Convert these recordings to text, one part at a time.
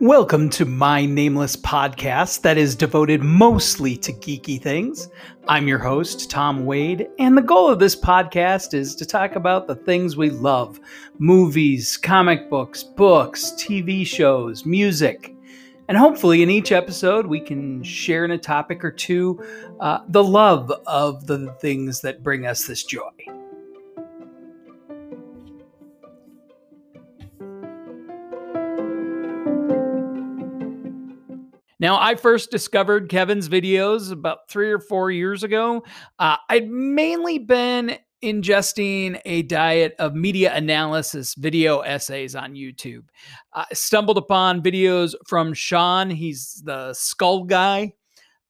Welcome to my nameless podcast that is devoted mostly to geeky things. I'm your host, Tom Wade, and the goal of this podcast is to talk about the things we love movies, comic books, books, TV shows, music. And hopefully, in each episode, we can share in a topic or two uh, the love of the things that bring us this joy. Now, I first discovered Kevin's videos about three or four years ago. Uh, I'd mainly been ingesting a diet of media analysis video essays on YouTube. I stumbled upon videos from Sean, he's the skull guy,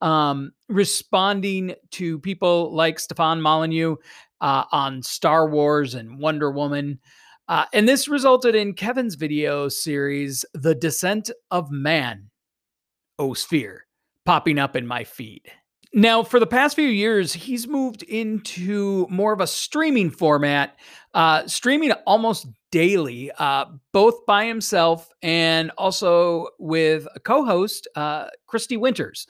um, responding to people like Stefan Molyneux uh, on Star Wars and Wonder Woman. Uh, and this resulted in Kevin's video series, The Descent of Man O Sphere, popping up in my feed. Now, for the past few years, he's moved into more of a streaming format, uh, streaming almost daily, uh, both by himself and also with a co host, uh, Christy Winters.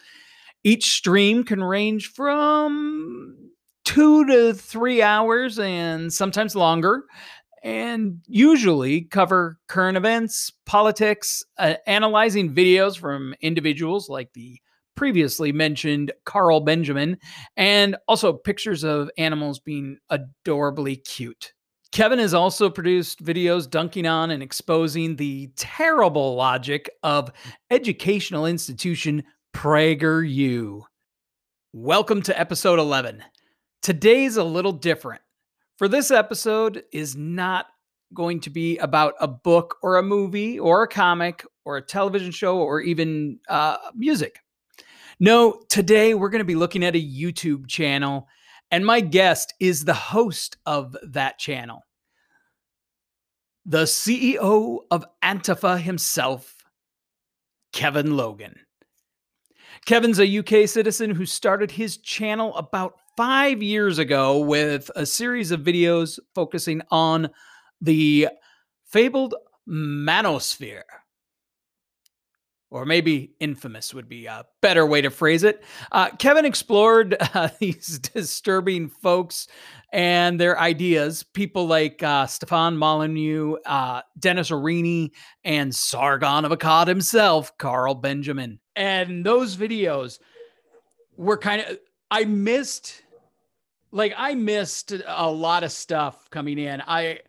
Each stream can range from two to three hours and sometimes longer and usually cover current events, politics, uh, analyzing videos from individuals like the previously mentioned Carl Benjamin, and also pictures of animals being adorably cute. Kevin has also produced videos dunking on and exposing the terrible logic of educational institution PragerU. Welcome to episode 11. Today's a little different for this episode is not going to be about a book or a movie or a comic or a television show or even uh, music. No, today we're going to be looking at a YouTube channel, and my guest is the host of that channel, the CEO of Antifa himself, Kevin Logan. Kevin's a UK citizen who started his channel about five years ago with a series of videos focusing on the fabled manosphere. Or maybe infamous would be a better way to phrase it. Uh, Kevin explored uh, these disturbing folks and their ideas. People like uh, Stefan Molyneux, uh, Dennis Aurini, and Sargon of Akkad himself, Carl Benjamin. And those videos were kind of, I missed like I missed a lot of stuff coming in. I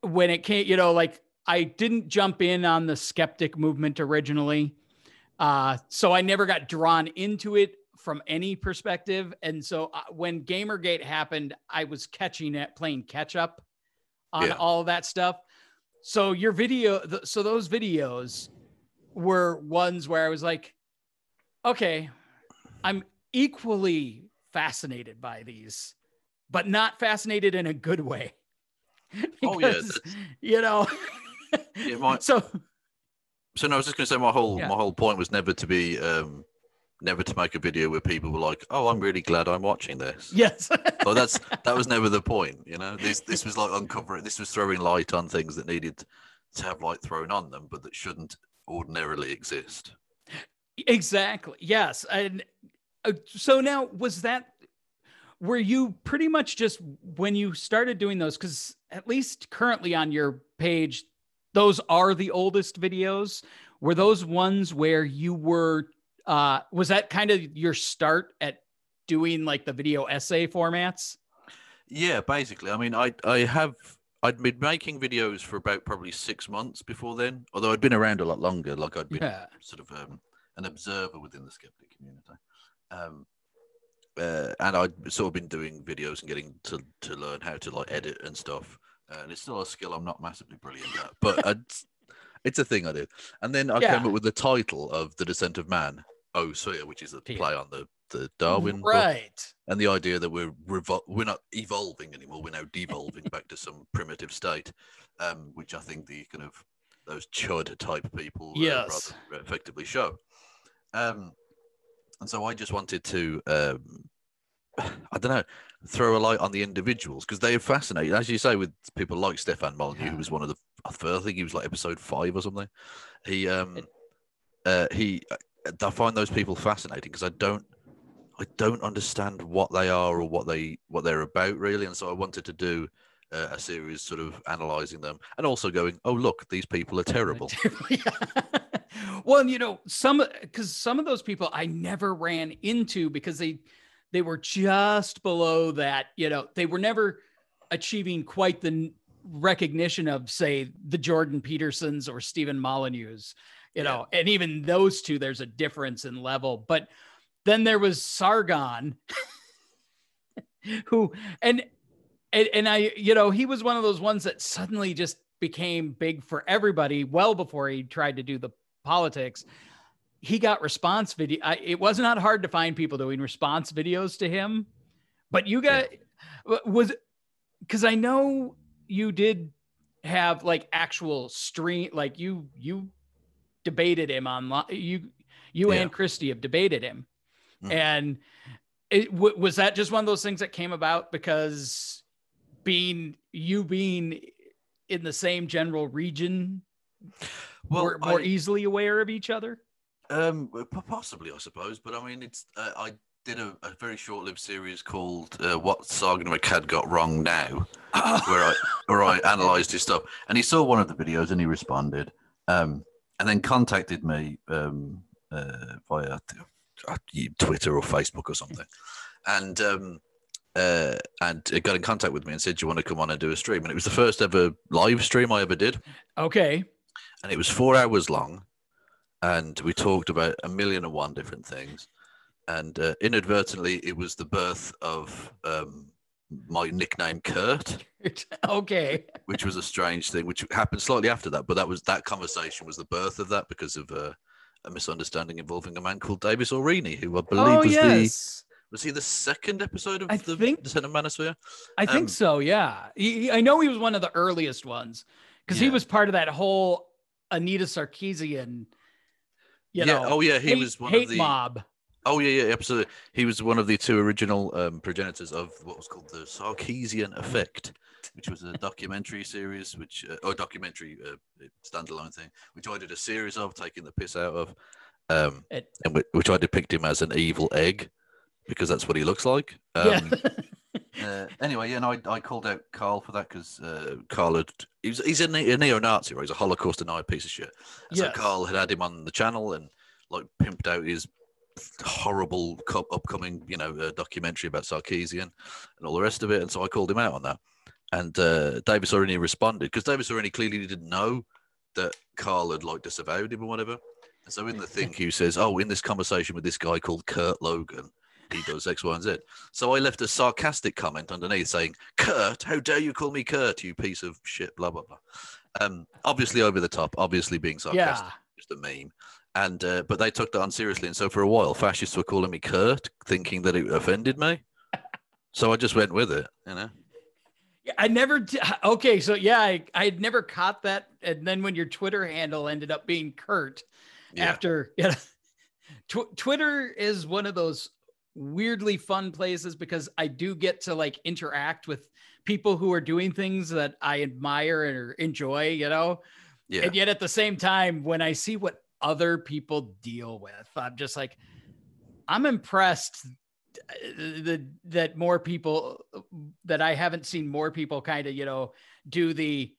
when it came, you know, like I didn't jump in on the skeptic movement originally. Uh, so I never got drawn into it from any perspective. And so uh, when Gamergate happened, I was catching it, playing catch up on yeah. all of that stuff. So your video, th- so those videos were ones where I was like, okay, I'm equally fascinated by these, but not fascinated in a good way. because, oh yeah, you know. yeah, my, so. So no, I was just going to say my whole yeah. my whole point was never to be um never to make a video where people were like, "Oh, I'm really glad I'm watching this." Yes. so that's that was never the point, you know. This this was like uncovering. This was throwing light on things that needed to have light thrown on them, but that shouldn't ordinarily exist. Exactly. Yes. And uh, so now was that were you pretty much just when you started doing those because at least currently on your page those are the oldest videos were those ones where you were uh was that kind of your start at doing like the video essay formats yeah basically i mean i i have i'd been making videos for about probably six months before then although i'd been around a lot longer like i'd been yeah. sort of um, an observer within the skeptic community um uh, and I'd sort of been doing videos and getting to, to learn how to like edit and stuff. And it's still a skill I'm not massively brilliant at, but it's, it's a thing I do. And then I yeah. came up with the title of The Descent of Man, Oh Sphere, which is a play on the, the Darwin right. Book. And the idea that we're revol- we're not evolving anymore, we're now devolving back to some primitive state, um, which I think the kind of those chud type people uh, yes. effectively show. Um, and so I just wanted to um, I don't know, throw a light on the individuals because they are fascinating, as you say, with people like Stefan Molyneux, yeah. who was one of the, I think he was like episode five or something. He, um, uh, he, I find those people fascinating because I don't, I don't understand what they are or what they what they're about really, and so I wanted to do uh, a series sort of analyzing them and also going, oh look, these people are terrible. well, you know, some because some of those people I never ran into because they they were just below that. You know, they were never achieving quite the recognition of, say, the Jordan Petersons or Stephen Molyneux's. You know, yeah. and even those two, there's a difference in level. But then there was Sargon, who and and, and I, you know, he was one of those ones that suddenly just became big for everybody well before he tried to do the politics. He got response video. I, it was not hard to find people doing response videos to him, but you got yeah. was because I know you did have like actual stream, like you you debated him online. You you yeah. and Christy have debated him, mm. and it w- was that just one of those things that came about because being you being in the same general region well, more, more I, easily aware of each other? Um, possibly, I suppose. But I mean, it's uh, I did a, a, very short-lived series called uh, "What Sargon of Akkad Got Wrong Now," where I where I analysed his stuff, and he saw one of the videos and he responded, um, and then contacted me um, uh, via uh, Twitter or Facebook or something, and um, uh, and it got in contact with me and said, "Do you want to come on and do a stream?" And it was the first ever live stream I ever did. Okay. And it was four hours long, and we talked about a million and one different things. And uh, inadvertently, it was the birth of um, my nickname Kurt. okay. Which was a strange thing, which happened slightly after that. But that was that conversation was the birth of that because of uh, a misunderstanding involving a man called Davis Aurini, who I believe oh, was yes. the was he the second episode of I the think, Descent of Manosphere? I um, think so. Yeah, he, he, I know he was one of the earliest ones because yeah. he was part of that whole Anita Sarkeesian. You yeah. know, oh yeah, he hate, was one of the mob. Oh yeah, yeah, absolutely. He was one of the two original um, progenitors of what was called the Sarkeesian Effect, which was a documentary series, which uh, or documentary uh, standalone thing, which I did a series of, taking the piss out of, um, it, and which I depicted him as an evil egg because that's what he looks like. Um, yeah. uh, anyway, yeah, no, I, I called out Carl for that because uh, Carl had he's he's a, a neo-Nazi, right? He's a Holocaust denier piece of shit. And yes. so Carl had had him on the channel and like pimped out his horrible upcoming, you know, uh, documentary about Sarkeesian and all the rest of it. And so I called him out on that. And uh, Davis Aurini responded because Davis Aurini clearly didn't know that Carl had like disavowed him or whatever. And so in the thing, he says, "Oh, in this conversation with this guy called Kurt Logan, he does X, Y, and Z. So I left a sarcastic comment underneath saying, Kurt, how dare you call me Kurt, you piece of shit, blah, blah, blah. Um, obviously over the top, obviously being sarcastic, yeah. just a meme. And uh, but they took that on seriously, and so for a while, fascists were calling me Kurt, thinking that it offended me. so I just went with it, you know. Yeah, I never. okay, so yeah, I I had never caught that, and then when your Twitter handle ended up being Kurt, yeah. after yeah, tw- Twitter is one of those weirdly fun places because I do get to like interact with people who are doing things that I admire or enjoy, you know? Yeah. And yet at the same time, when I see what other people deal with, I'm just like, I'm impressed that that more people that I haven't seen more people kind of, you know, do the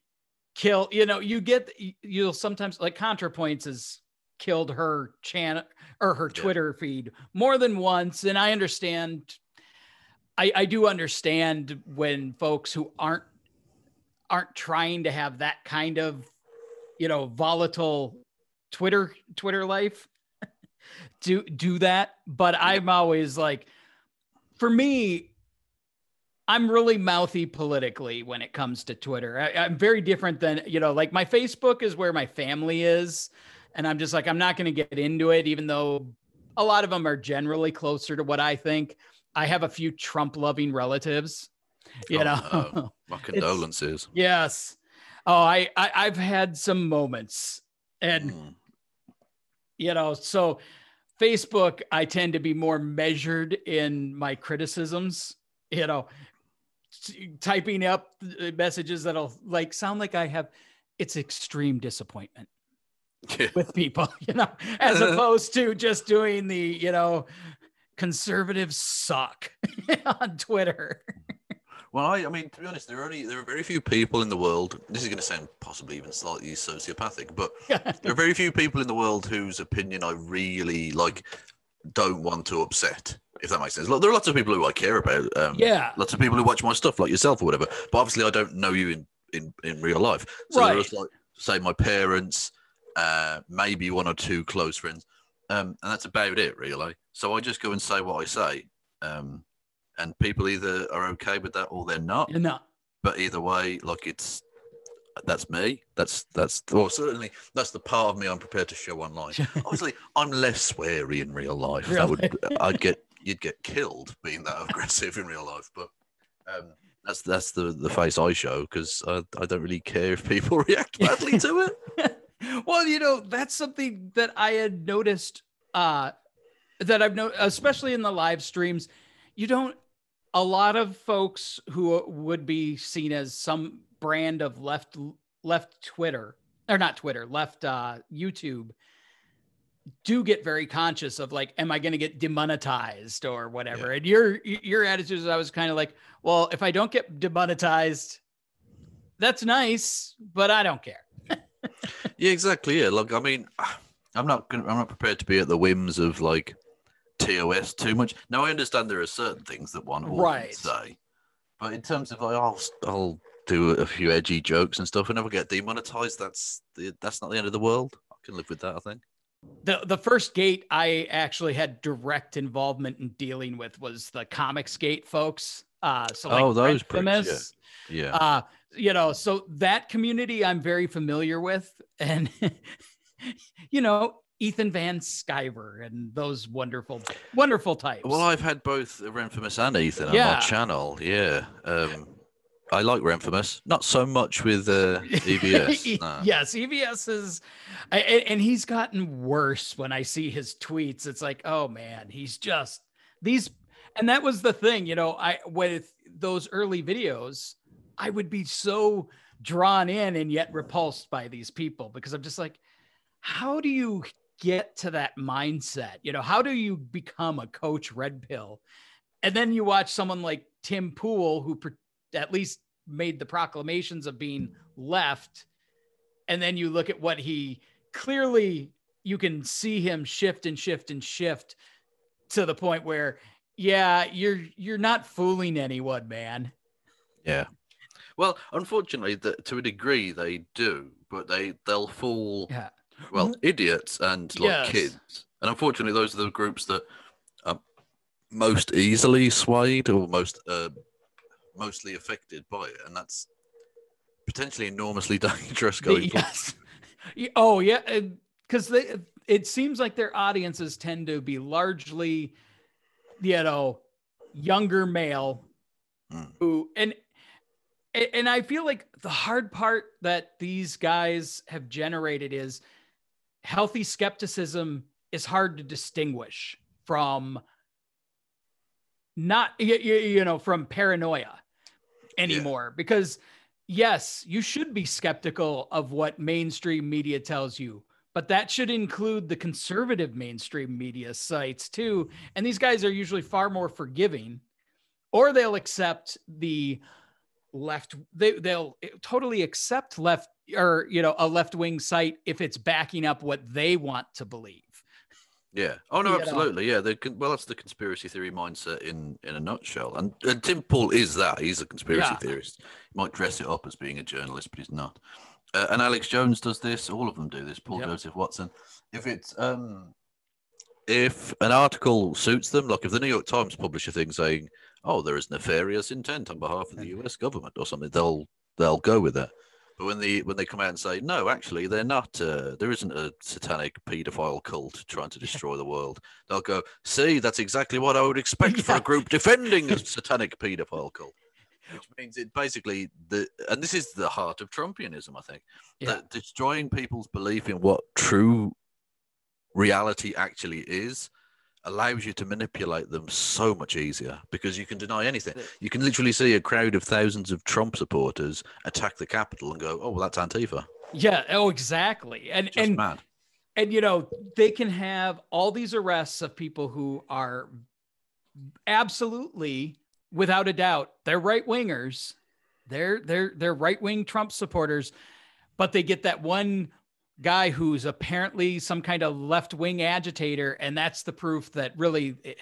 kill, you know, you get you'll sometimes like ContraPoints is killed her channel or her Twitter feed more than once. And I understand, I, I do understand when folks who aren't aren't trying to have that kind of, you know, volatile Twitter Twitter life do do that. But I'm always like, for me, I'm really mouthy politically when it comes to Twitter. I, am very different than, you know, like my Facebook is where my family is. And I'm just like, I'm not going to get into it, even though a lot of them are generally closer to what I think. I have a few Trump loving relatives, you oh, know. No. My condolences. yes. Oh, I, I have had some moments, and mm. you know, so Facebook, I tend to be more measured in my criticisms. You know, typing up messages that'll like sound like I have it's extreme disappointment with people, you know, as opposed to just doing the, you know, conservatives suck on Twitter. Well, I, I mean, to be honest, there are only there are very few people in the world. This is going to sound possibly even slightly sociopathic, but there are very few people in the world whose opinion I really like don't want to upset. If that makes sense. There are lots of people who I care about. Um, yeah. Lots of people who watch my stuff, like yourself or whatever. But obviously, I don't know you in in, in real life. So right. there's like, say, my parents, uh, maybe one or two close friends, um, and that's about it, really. So I just go and say what I say. Um, and people either are okay with that or they're not. You're not. But either way, like it's that's me. That's that's well certainly that's the part of me I'm prepared to show online. Obviously, I'm less sweary in real life. Really? That would I'd get you'd get killed being that aggressive in real life. But um, that's that's the the face I show because I, I don't really care if people react badly to it. Well, you know that's something that I had noticed. Uh, that I've known, especially in the live streams, you don't a lot of folks who would be seen as some brand of left left Twitter or not Twitter, left uh, YouTube do get very conscious of like, am I going to get demonetized or whatever? Yeah. And your your attitude is I was kind of like, well, if I don't get demonetized, that's nice, but I don't care. Yeah, exactly. Yeah, look, I mean, I'm not gonna, I'm not prepared to be at the whims of like TOS too much. Now I understand there are certain things that one will right. say, but in terms of like, I'll I'll do a few edgy jokes and stuff and never get demonetized. That's the, that's not the end of the world. I can live with that. I think. The the first gate I actually had direct involvement in dealing with was the Comics Gate folks. Uh, so like oh, those pricks, yeah. yeah. Uh, you know, so that community I'm very familiar with, and you know, Ethan Van Sciver and those wonderful, wonderful types. Well, I've had both Renfamous and Ethan yeah. on my channel. Yeah. Um, I like Renfamous, not so much with uh, EVS. no. Yes, EVS is, I, and he's gotten worse when I see his tweets. It's like, oh man, he's just these, and that was the thing, you know. I with those early videos, I would be so drawn in and yet repulsed by these people because I'm just like, how do you get to that mindset? You know, how do you become a coach red pill? And then you watch someone like Tim Pool, who at least made the proclamations of being left. And then you look at what he clearly, you can see him shift and shift and shift to the point where, yeah, you're you're not fooling anyone, man. Yeah. Well, unfortunately, the, to a degree, they do, but they they'll fool. Yeah well, mm-hmm. idiots and like yes. kids. And unfortunately, those are the groups that are most easily swayed or most uh, mostly affected by it, and that's potentially enormously dangerous going yes. forward. Oh yeah, because they it seems like their audiences tend to be largely, you know, younger male mm. who and and I feel like the hard part that these guys have generated is healthy skepticism is hard to distinguish from not you, you know from paranoia anymore yeah. because yes you should be skeptical of what mainstream media tells you but that should include the conservative mainstream media sites too and these guys are usually far more forgiving or they'll accept the left they, they'll totally accept left or you know a left wing site if it's backing up what they want to believe. Yeah. Oh no, you absolutely. Know? Yeah. The, well, that's the conspiracy theory mindset in in a nutshell. And, and Tim Pool is that. He's a conspiracy yeah. theorist. He might dress it up as being a journalist, but he's not. Uh, and Alex Jones does this. All of them do this. Paul yep. Joseph Watson. If it's um, if an article suits them, like if the New York Times publish a thing saying, "Oh, there is nefarious intent on behalf of the U.S. government" or something, they'll they'll go with that. But when they when they come out and say no, actually they're not. Uh, there isn't a satanic paedophile cult trying to destroy the world. They'll go, see, that's exactly what I would expect for a group defending a satanic paedophile cult. Which means it basically the and this is the heart of Trumpianism, I think, yeah. that destroying people's belief in what true reality actually is allows you to manipulate them so much easier because you can deny anything. You can literally see a crowd of thousands of Trump supporters attack the Capitol and go, "Oh, well, that's Antifa." Yeah. Oh, exactly. And Just and mad. and you know they can have all these arrests of people who are absolutely without a doubt they're right wingers they're they're they're right wing trump supporters but they get that one guy who's apparently some kind of left wing agitator and that's the proof that really it,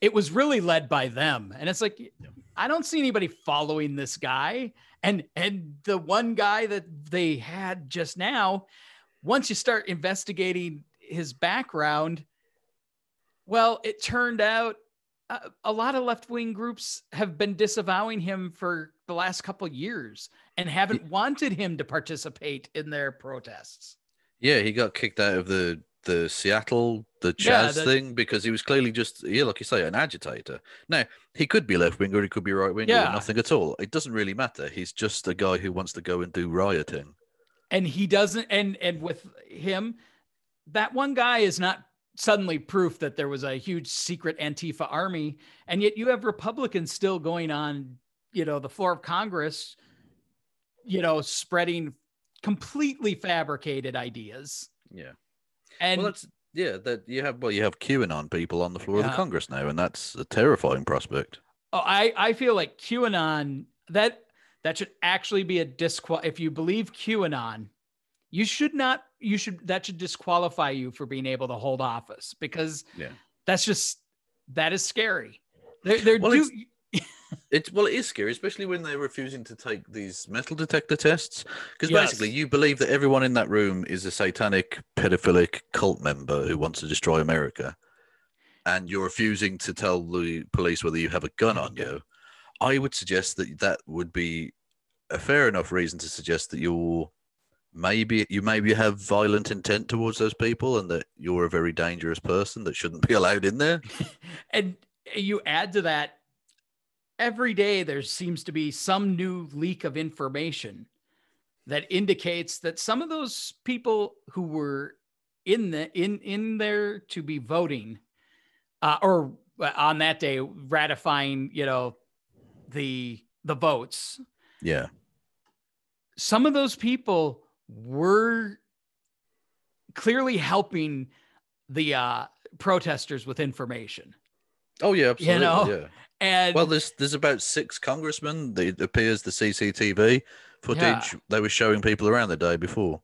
it was really led by them. And it's like i don't see anybody following this guy. And and the one guy that they had just now once you start investigating his background, well, it turned out a, a lot of left wing groups have been disavowing him for the last couple years and haven't wanted him to participate in their protests. Yeah, he got kicked out of the the Seattle the Yeah, the- thing because he was clearly just yeah, like you say, an agitator. Now he could be left wing or he could be right wing Yeah. or nothing at all. It doesn't really matter. He's just a guy who wants to go and do rioting. and he doesn't and and with him that one guy is not suddenly proof that there was a huge secret antifa army and yet you have republicans still going on you know the floor of congress you know spreading completely fabricated ideas Yeah. and well, that's yeah. That you have well, you have QAnon people on the floor of the Congress now, and that's a terrifying prospect. Oh, I I feel like QAnon that that should actually be a disqual. If you believe QAnon, you should not. You should that should disqualify you for being able to hold office because Yeah. that's just that is scary. They're, they're Well, do, It's well, it is scary, especially when they're refusing to take these metal detector tests. Because Yes. basically, you believe that everyone in that room is a satanic, pedophilic cult member who wants to destroy America, and you're refusing to tell the police whether you have a gun on you. I would suggest that that would be a fair enough reason to suggest that you're maybe you maybe have violent intent towards those people, and that you're a very dangerous person that shouldn't be allowed in there. and you add to that every day there seems to be some new leak of information that indicates that some of those people who were in the in in there to be voting uh, or uh, on that day ratifying you know the the votes Yeah, some of those people were clearly helping the uh protesters with information Oh yeah, absolutely. know, yeah. And Well, there's there's about six congressmen. that It appears the CCTV footage Yeah. they were showing people around the day before,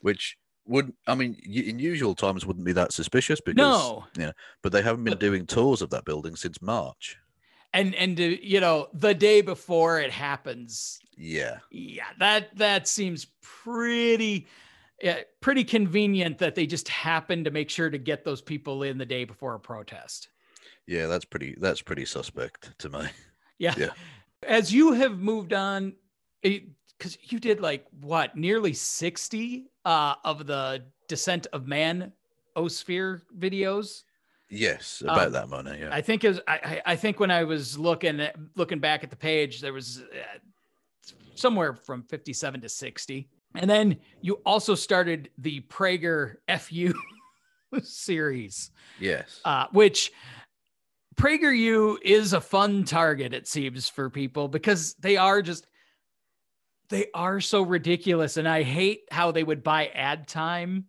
which would I mean in usual times wouldn't be that suspicious because no you know, but they haven't been doing tours of that building since March. and and to, you know the day before it happens Yeah, yeah that that seems pretty yeah, pretty convenient that they just happen to make sure to get those people in the day before a protest yeah, that's pretty that's pretty suspect to me. yeah, Yeah. as you have moved on because you did like what nearly 60 uh of the descent of man osphere videos Yes, about Um, that money. Yeah, I think is I, I I think when I was looking at looking back at the page, there was uh, somewhere from 57 to 60. And then you also started the Prager FU series, yes, uh, which PragerU is a fun target, it seems, for people because they are just they are so ridiculous. And I hate how they would buy ad time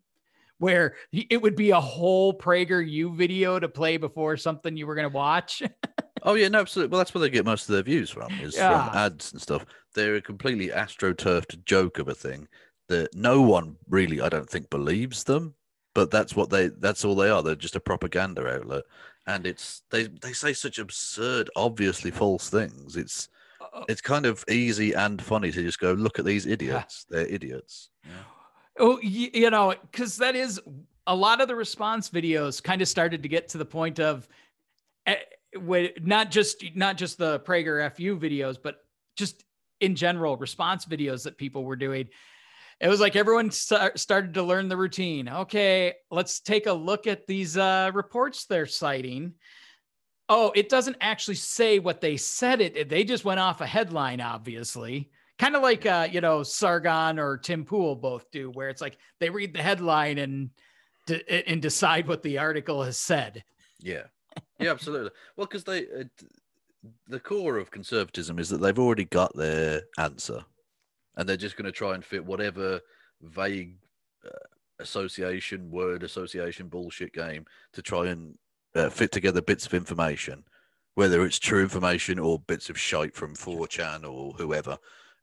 where it would be a whole PragerU video to play before something you were going to watch. Oh yeah, no, absolutely. Well, that's where they get most of their views from, is Yeah. from ads and stuff. They're a completely astroturfed joke of a thing that no one really, I don't think, believes them. But that's what they that's all they are. They're just a propaganda outlet. And it's they they say such absurd, obviously false things. It's it's kind of easy and funny to just go, look at these idiots. They're idiots. Oh, y- you know, because that is a lot of the response videos kind of started to get to the point of eh, not just not just the Prager FU videos, but just in general response videos that people were doing. It was like everyone sta- started to learn the routine. Okay, let's take a look at these uh, reports they're citing. Oh, it doesn't actually say what they said. It they just went off a headline, obviously kind of like uh, you know Sargon or Tim Pool both do, where it's like they read the headline and de- and decide what the article has said. Yeah, yeah, absolutely. well, because they, uh, the core of conservatism is that they've already got their answer, and they're just going to try and fit whatever vague uh, association, word association, bullshit game to try and uh, fit together bits of information, whether it's true information or bits of shite from 4chan or whoever.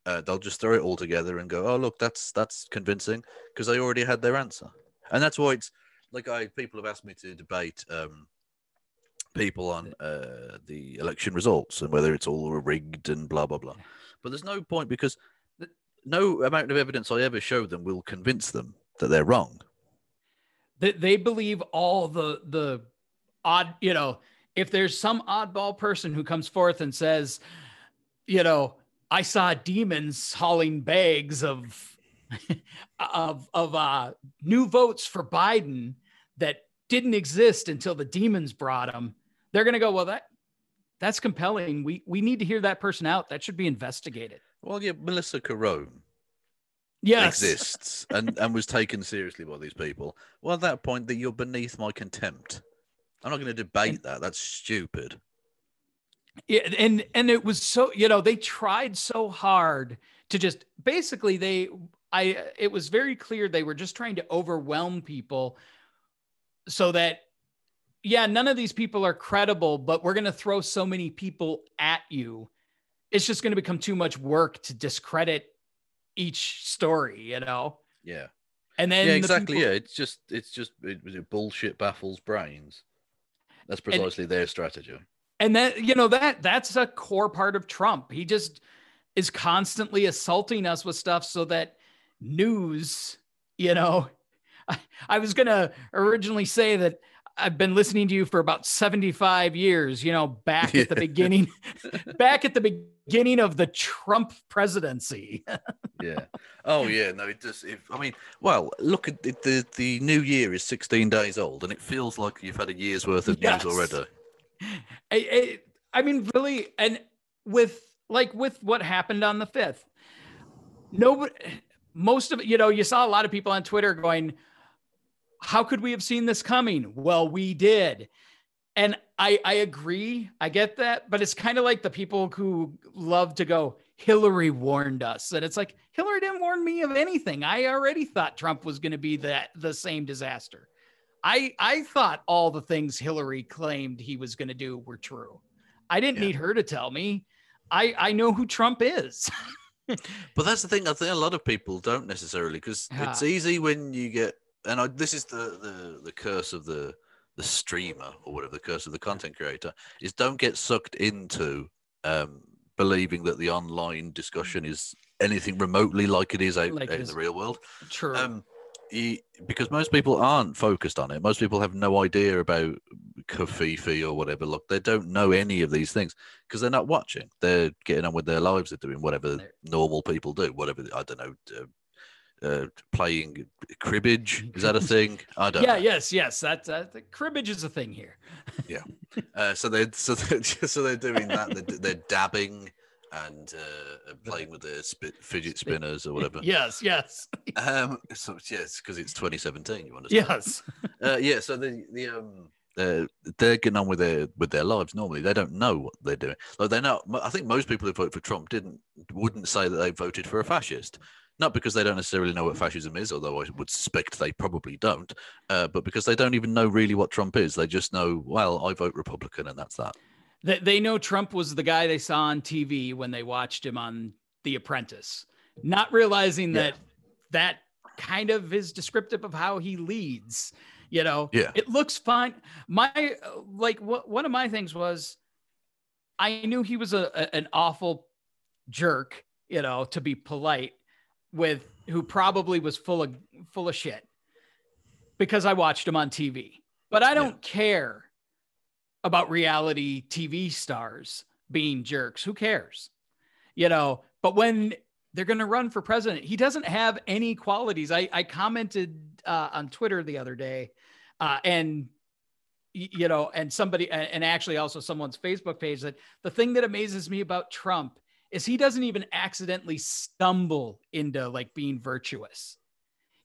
Uh, they'll just throw it all together and go, "Oh, look, that's that's convincing," because they already had their answer, and that's why it's like I people have asked me to debate um, people on uh, the election results and whether it's all rigged and blah blah blah. But there's no point because no amount of evidence I ever show them will convince them that they're wrong. They, they believe all the the odd, you know, if there's some oddball person who comes forth and says, you know, I saw demons hauling bags of of of uh, new votes for Biden that didn't exist until the demons brought them. They're going to go, well, that that's compelling. We we need to hear that person out. That should be investigated. Well, yeah, Melissa Carone yes. exists and, and was taken seriously by these people. Well, at that point, that you're beneath my contempt. I'm not going to debate that. That's stupid. Yeah, and and it was so you know they tried so hard to just basically they I it was very clear they were just trying to overwhelm people so that yeah none of these people are credible but we're going to throw so many people at you it's just going to become too much work to discredit each story, you know? Yeah. And then yeah, exactly. People... Yeah, it's just it's just it, it bullshit baffles brains. That's precisely and, their strategy. And that you know that that's a core part of Trump. He just is constantly assaulting us with stuff so that news, you know, I, I was gonna originally say that I've been listening to you for about 75 years, you know, back at the beginning, back at the beginning of the Trump presidency. yeah. Oh yeah, no, it does. If, I mean, well, look at the, the, the new year is 16 days old and it feels like you've had a year's worth of yes. news already. I, I, I mean, really, and with like with what happened on the 5th, nobody, most of it, you know, you saw a lot of people on Twitter going, how could we have seen this coming? Well, we did. And I, I agree. I get that. But it's kind of like the people who love to go, Hillary warned us. And it's like, Hillary didn't warn me of anything. I already thought Trump was going to be that the same disaster. I, I thought all the things Hillary claimed he was going to do were true. I didn't yeah. need her to tell me. I, I know who Trump is. but that's the thing. I think a lot of people don't necessarily because yeah. it's uh-huh. easy when you get and I, this is the, the the curse of the the streamer or whatever the curse of the content creator is don't get sucked into um, believing that the online discussion is anything remotely like it is out, like out in the real world. True. Um, because most people aren't focused on it. Most people have no idea about Covfefe or whatever. Look, they don't know any of these things because they're not watching. They're getting on with their lives. They're doing whatever normal people do. Whatever I don't know, uh, uh, playing cribbage. Is that a thing? I don't. Yeah. Know. Yes. Yes. That uh, the cribbage is a thing here. yeah. Uh, so they so they're, so they're doing that. They're, they're dabbing and uh, playing with their spit, fidget spinners or whatever. Yes. Yes. um. So yes, because it's 2017. You understand? Yes. uh, yeah. So the the um. Uh, they're getting on with their with their lives normally. They don't know what they're doing. Like they're not. I think most people who vote for Trump didn't wouldn't say that they voted for a fascist not because they don't necessarily know what fascism is, although I would suspect they probably don't, uh, but because they don't even know really what Trump is. They just know, well, I vote Republican, and that's that. They know Trump was the guy they saw on TV when they watched him on The Apprentice, not realizing that yeah. that kind of is descriptive of how he leads. You know, yeah, it looks fine. My like, what one of my things was, I knew he was a, a an awful jerk. You know, to be polite, with who probably was full of full of shit because I watched him on TV. But I don't yeah. care about reality TV stars being jerks. Who cares? You know, but when they're going to run for president, he doesn't have any qualities. I, I commented uh, on Twitter the other day, uh, and you know, and somebody, and actually also someone's Facebook page that the thing that amazes me about Trump is he doesn't even accidentally stumble into like being virtuous.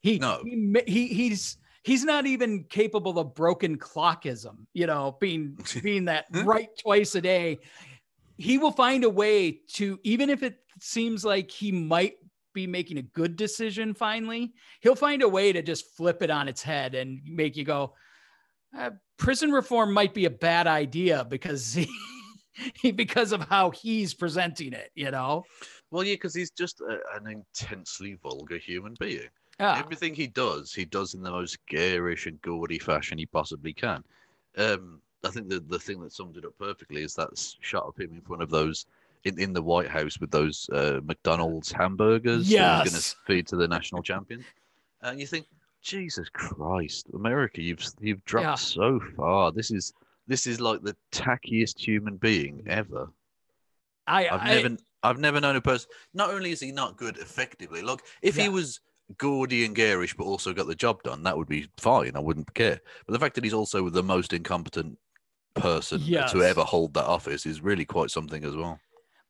He no. he, he he's he's not even capable of broken clockism, you know, being being that right twice a day. He will find a way to, even if it seems like he might be making a good decision finally, he'll find a way to just flip it on its head and make you go, uh, prison reform might be a bad idea because he, because of how he's presenting it, you know? Well, yeah, because he's just a, an intensely vulgar human being. Yeah. Everything he does, he does in the most garish and gaudy fashion he possibly can. Um, I think the the thing that summed it up perfectly is that shot of him in front of those in, in the White House with those uh, McDonald's hamburgers yes. he's going to feed to the national champion. And you think, Jesus Christ, America, you've you've dropped yeah. so far. This is this is like the tackiest human being ever. I, have never I've never known a person. Not only is he not good effectively, look, if yeah. he was gaudy and garish but also got the job done, that would be fine. I wouldn't care. But the fact that he's also the most incompetent person yes. to ever hold that office is really quite something as well.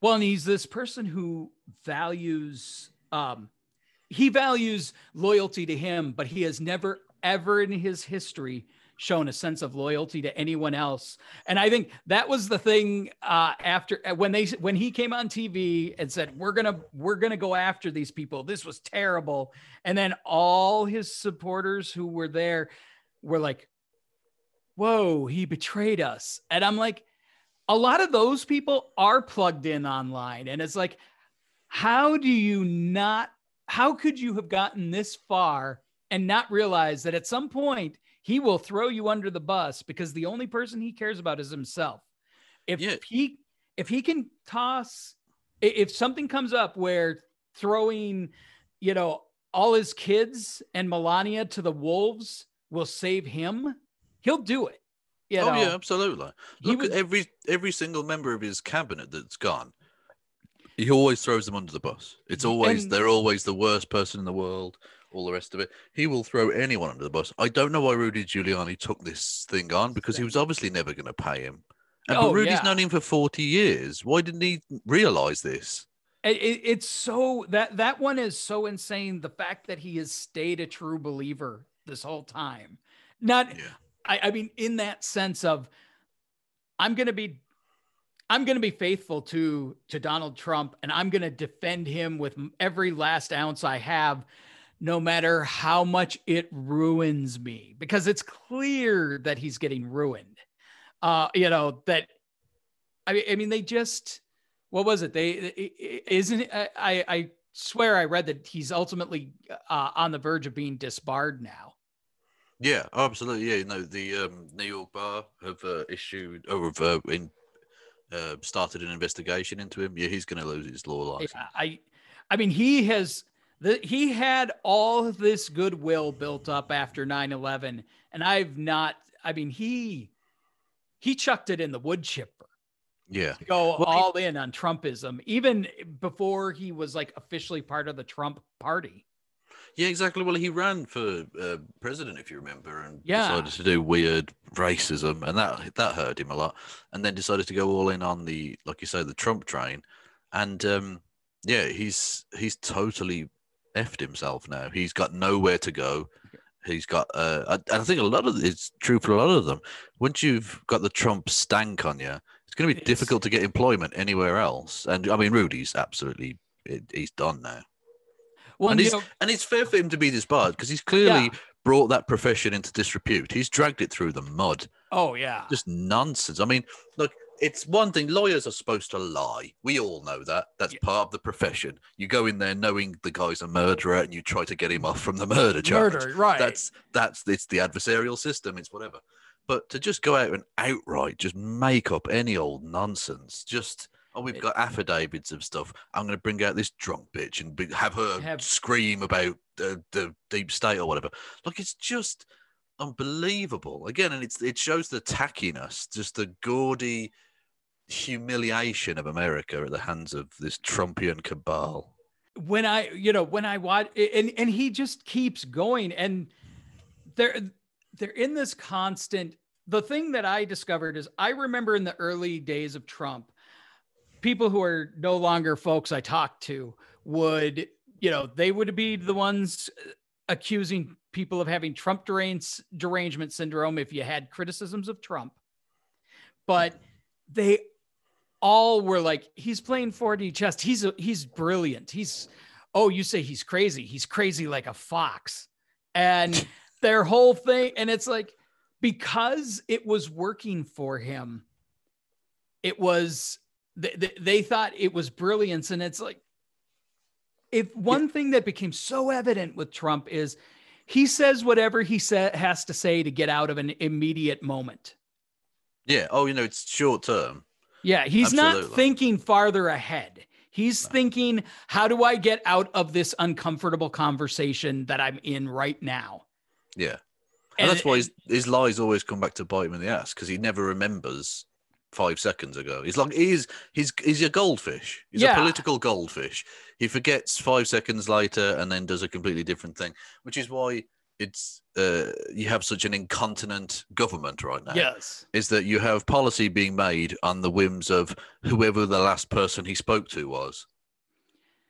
Well, and he's this person who values um he values loyalty to him, but he has never ever in his history shown a sense of loyalty to anyone else. And I think that was the thing uh, after uh, when they when he came on TV and said we're gonna we're gonna go after these people. This was terrible. And then all his supporters who were there were like, "Whoa, he betrayed us." And I'm like, a lot of those people are plugged in online, and it's like, how do you not? How could you have gotten this far? and not realize that at some point he will throw you under the bus because the only person he cares about is himself. If yeah. he if he can toss if something comes up where throwing, you know, all his kids and Melania to the wolves will save him, he'll do it. You oh yeah, absolutely. Look at every every single member of his cabinet that's gone. He always throws them under the bus. It's always and, they're always the worst person in the world all the rest of it. He will throw anyone under the bus. I don't know why Rudy Giuliani took this thing on because he was obviously never going to pay him. And, oh, but Rudy's yeah. known him for 40 years. Why didn't he realize this? It, it, it's so that that one is so insane. The fact that he has stayed a true believer this whole time. Not, yeah. I, I mean, in that sense of, I'm going to be I'm going to be faithful to to Donald Trump and I'm going to defend him with every last ounce I have no matter how much it ruins me, because it's clear that he's getting ruined. Uh, you know, that I mean, I mean, they just what was it? They isn't I I swear I read that he's ultimately uh, on the verge of being disbarred now. Yeah, absolutely. Yeah, you know, the um, New York bar have uh, issued or have uh, in, uh, started an investigation into him. Yeah, he's going to lose his law license. I, I mean, he has the, he had all this goodwill built up after 9-11 and i've not i mean he he chucked it in the wood chipper. Yeah. Go well, all he, in on trumpism even before he was like officially part of the trump party. Yeah exactly. Well he ran for uh, president if you remember and yeah. decided to do weird racism and that that hurt him a lot. And then decided to go all in on the like you say the trump train. And um yeah he's he's totally effed himself now. He's got nowhere to go. He's got, uh, I, I think a lot of it's true for a lot of them. Once you've got the Trump stank on you, it's going to be it's... difficult to get employment anywhere else. And I mean, Rudy's absolutely, he's done now. Well, and, know, and it's fair for him to be disbarred because he's clearly yeah. brought that profession into disrepute. He's dragged it through the mud. Oh yeah, just nonsense. I mean, look, it's one thing lawyers are supposed to lie. We all know that. That's yeah. part of the profession. You go in there knowing the guy's a murderer and you try to get him off from the murder charge. Murder right. That's that's it's the adversarial system it's whatever. But to just go out and outright just make up any old nonsense just oh we've got affidavits of stuff. I'm going to bring out this drunk bitch and be, have her have... scream about the, the deep state or whatever. Like it's just unbelievable. Again and it's it shows the tackiness just the gaudy humiliation of America at the hands of this Trumpian cabal. When I, you know, when I watch, and and he just keeps going, and they're they're in this constant. The thing that I discovered is I remember in the early days of Trump, people who are no longer folks I talked to would, you know, they would be the ones uh, accusing people of having Trump derange, derangement syndrome if you had criticisms of Trump. But they all were like, he's playing 4D chess. He's a, he's brilliant. He's oh, you say he's crazy. He's crazy like a fox. And their whole thing, and it's like because it was working for him, it was they, they thought it was brilliance. And it's like if one thing that became so evident with Trump is he says whatever he sa- has to say to get out of an immediate moment. Yeah. Oh, you know, it's short term. Yeah. He's Absolutely. not thinking farther ahead. He's no. thinking, how do I get out of this uncomfortable conversation that I'm in right now? Yeah. And, and that's why his, his lies always come back to bite him in the ass because he never remembers five seconds ago. He's like he's he's he's a goldfish. He's yeah. a political goldfish. He forgets five seconds later and then does a completely different thing, which is why it's uh, you have such an incontinent government right now. Yes, is that you have policy being made on the whims of whoever the last person he spoke to was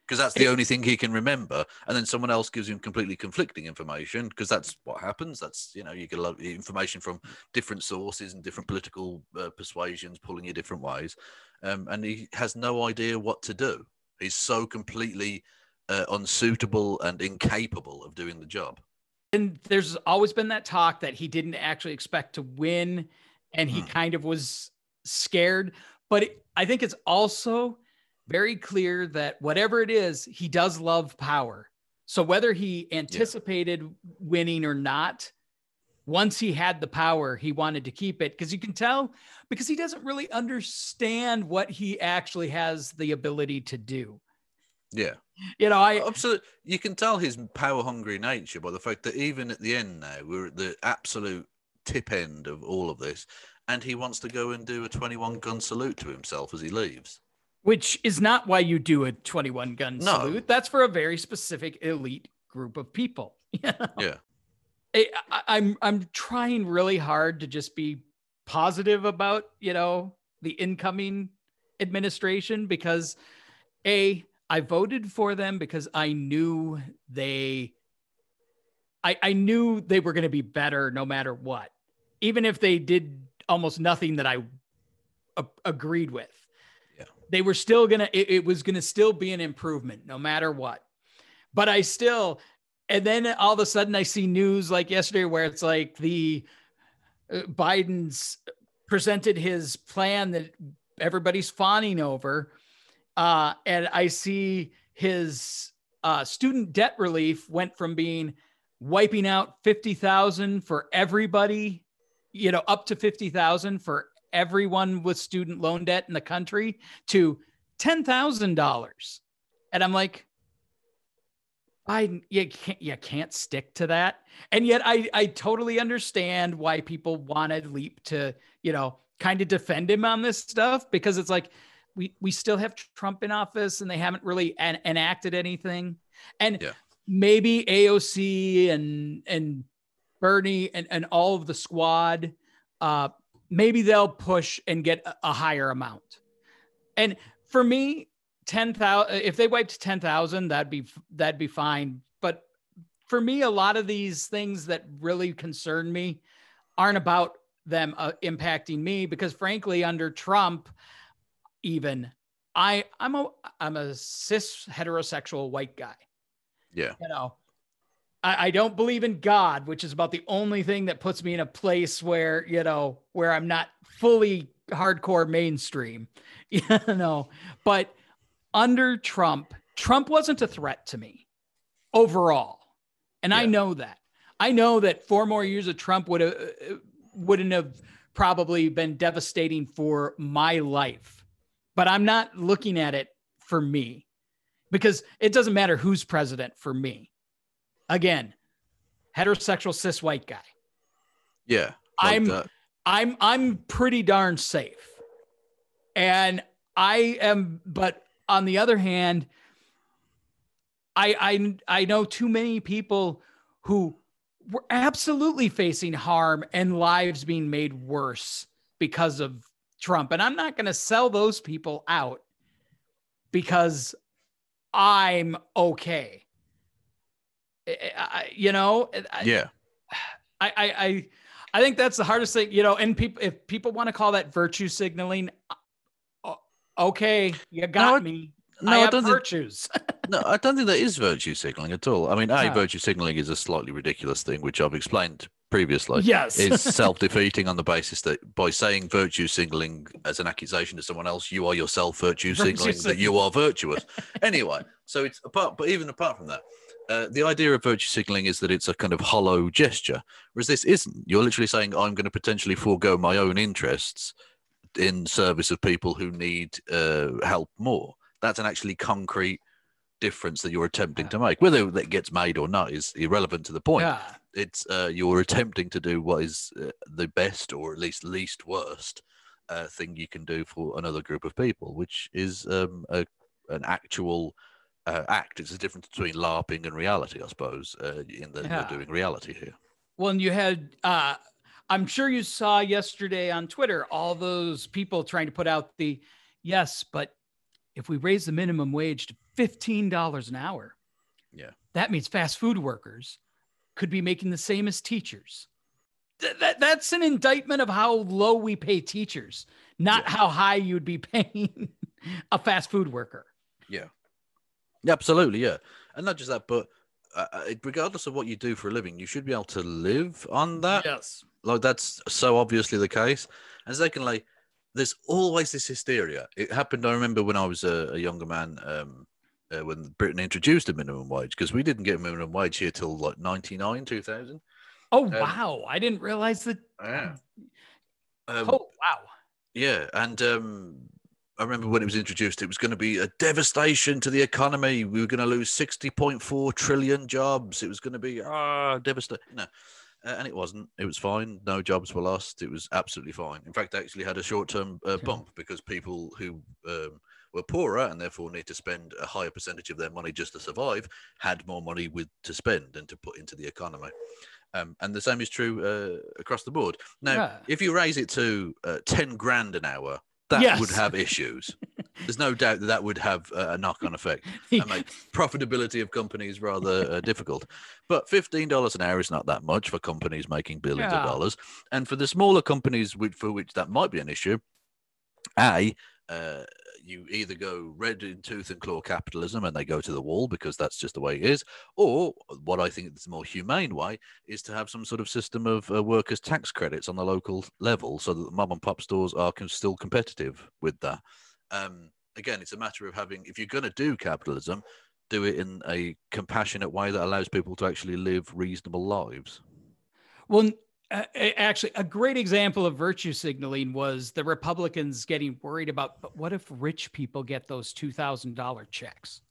because that's the only thing he can remember. And then someone else gives him completely conflicting information because that's what happens. That's you know you get a lot of information from different sources and different political uh, persuasions pulling you different ways, um, and he has no idea what to do. He's so completely uh, unsuitable and incapable of doing the job. And there's always been that talk that he didn't actually expect to win, and he mm. kind of was scared. But it, I think it's also very clear that whatever it is, he does love power. So whether he anticipated yeah. winning or not, once he had the power, he wanted to keep it because you can tell because he doesn't really understand what he actually has the ability to do. Yeah. You know, I absolutely you can tell his power hungry nature by the fact that even at the end now, we're at the absolute tip end of all of this, and he wants to go and do a 21 gun salute to himself as he leaves which is not why you do a 21 gun no. salute. That's for a very specific elite group of people. Yeah. I, I'm I'm trying really hard to just be positive about you know the incoming administration because a I voted for them because I knew they I, I knew they were going to be better no matter what, even if they did almost nothing that I a- agreed with. They were still gonna it, it was gonna still be an improvement no matter what. But i still and then all of a sudden i see news like yesterday where it's like the uh, biden's presented his plan that everybody's fawning over uh, and i see his uh, student debt relief went from being wiping out 50,000 for everybody you know up to 50,000 for everyone with student loan debt in the country to $10,000. And I'm like, I you can't you can't stick to that. And yet I I totally understand why people wanted Leap to, you know, kind of defend him on this stuff because it's like we we still have Trump in office and they haven't really an, enacted anything. And yeah. maybe AOC and and Bernie and, and all of the squad uh maybe they'll push and get a higher amount. And for me, 10,000 if they wiped 10,000 that'd be that'd be fine, but for me a lot of these things that really concern me aren't about them uh, impacting me because frankly under Trump even I I'm a I'm a cis heterosexual white guy. Yeah. You know, I, I don't believe in God, which is about the only thing that puts me in a place where, you know, where I'm not fully hardcore mainstream, you know, but under Trump, Trump wasn't a threat to me overall. And yeah. I know that. I know that four more years of Trump would have wouldn't have probably been devastating for my life. But I'm not looking at it for me because it doesn't matter who's president for me again, heterosexual cis white guy. Yeah. Like I'm that. I'm I'm pretty darn safe. And I am but on the other hand, I I I know too many people who were absolutely facing harm and lives being made worse because of Trump. And I'm not going to sell those people out because I'm okay. I, you know, yeah. I, I, I, I think that's the hardest thing, you know, and people, if people want to call that virtue signaling, uh, okay, you got no, me. No, I, I don't virtues. Think, no, I don't think that is virtue signaling at all. I mean, a virtue signaling is a slightly ridiculous thing, which I've explained previously. Yes, is self-defeating on the basis that by saying virtue signaling as an accusation to someone else, you are yourself virtue, signaling that you are virtuous. anyway, so it's apart, but even apart from that. Uh, the idea of virtue signaling is that it's a kind of hollow gesture, whereas this isn't. You're literally saying, I'm going to potentially forego my own interests in service of people who need uh, help more. That's an actually concrete difference that you're attempting to make. Whether that gets made or not is irrelevant to the point. Yeah. It's uh, you're attempting to do what is uh, the best or at least least worst uh, thing you can do for another group of people, which is um, a, an actual uh, act. It's a difference between LARPing and reality, I suppose, uh, in that yeah. you're doing reality here. Well, and you had uh, I'm sure you saw yesterday on Twitter all those people trying to put out the yes, but if we raise the minimum wage to $15 an hour, yeah. That means fast food workers could be making the same as teachers. Th- that, that's an indictment of how low we pay teachers, not yeah. how high you'd be paying a fast food worker. Yeah. yeah Absolutely, yeah. And not just that, but uh, uh, regardless of what you do for a living, you should be able to live on that. Yes. Like that's so obviously the case. And secondly, there's always this hysteria. It happened. I remember when I was a, a younger man, um, uh, when Britain introduced a minimum wage, because we didn't get a minimum wage here till like '99, 2000. Oh um, wow! I didn't realize that. Yeah. Um, oh wow! Yeah, and um, I remember when it was introduced, it was going to be a devastation to the economy. We were going to lose 60.4 trillion jobs. It was going to be ah devastating. No, and it wasn't. It was fine. No jobs were lost. It was absolutely fine. In fact, I actually had a short-term uh, bump because people who um, were poorer and therefore need to spend a higher percentage of their money just to survive had more money with to spend and to put into the economy. Um, and the same is true uh, across the board. Now, yeah. if you raise it to uh, 10 grand an hour, that yes. would have issues. There's no doubt that that would have a knock-on effect and make profitability of companies rather uh, difficult. But fifteen dollars an hour is not that much for companies making billions yeah. of dollars, and for the smaller companies which, for which that might be an issue, a uh, you either go red in tooth and claw capitalism and they go to the wall because that's just the way it is, or what I think is the more humane way is to have some sort of system of uh, workers' tax credits on the local level so that the mom and pop stores are still competitive with that. Um, again, it's a matter of having, if you're going to do capitalism, do it in a compassionate way that allows people to actually live reasonable lives. Well, uh, actually, a great example of virtue signaling was the Republicans getting worried about, but what if rich people get those two thousand dollar checks?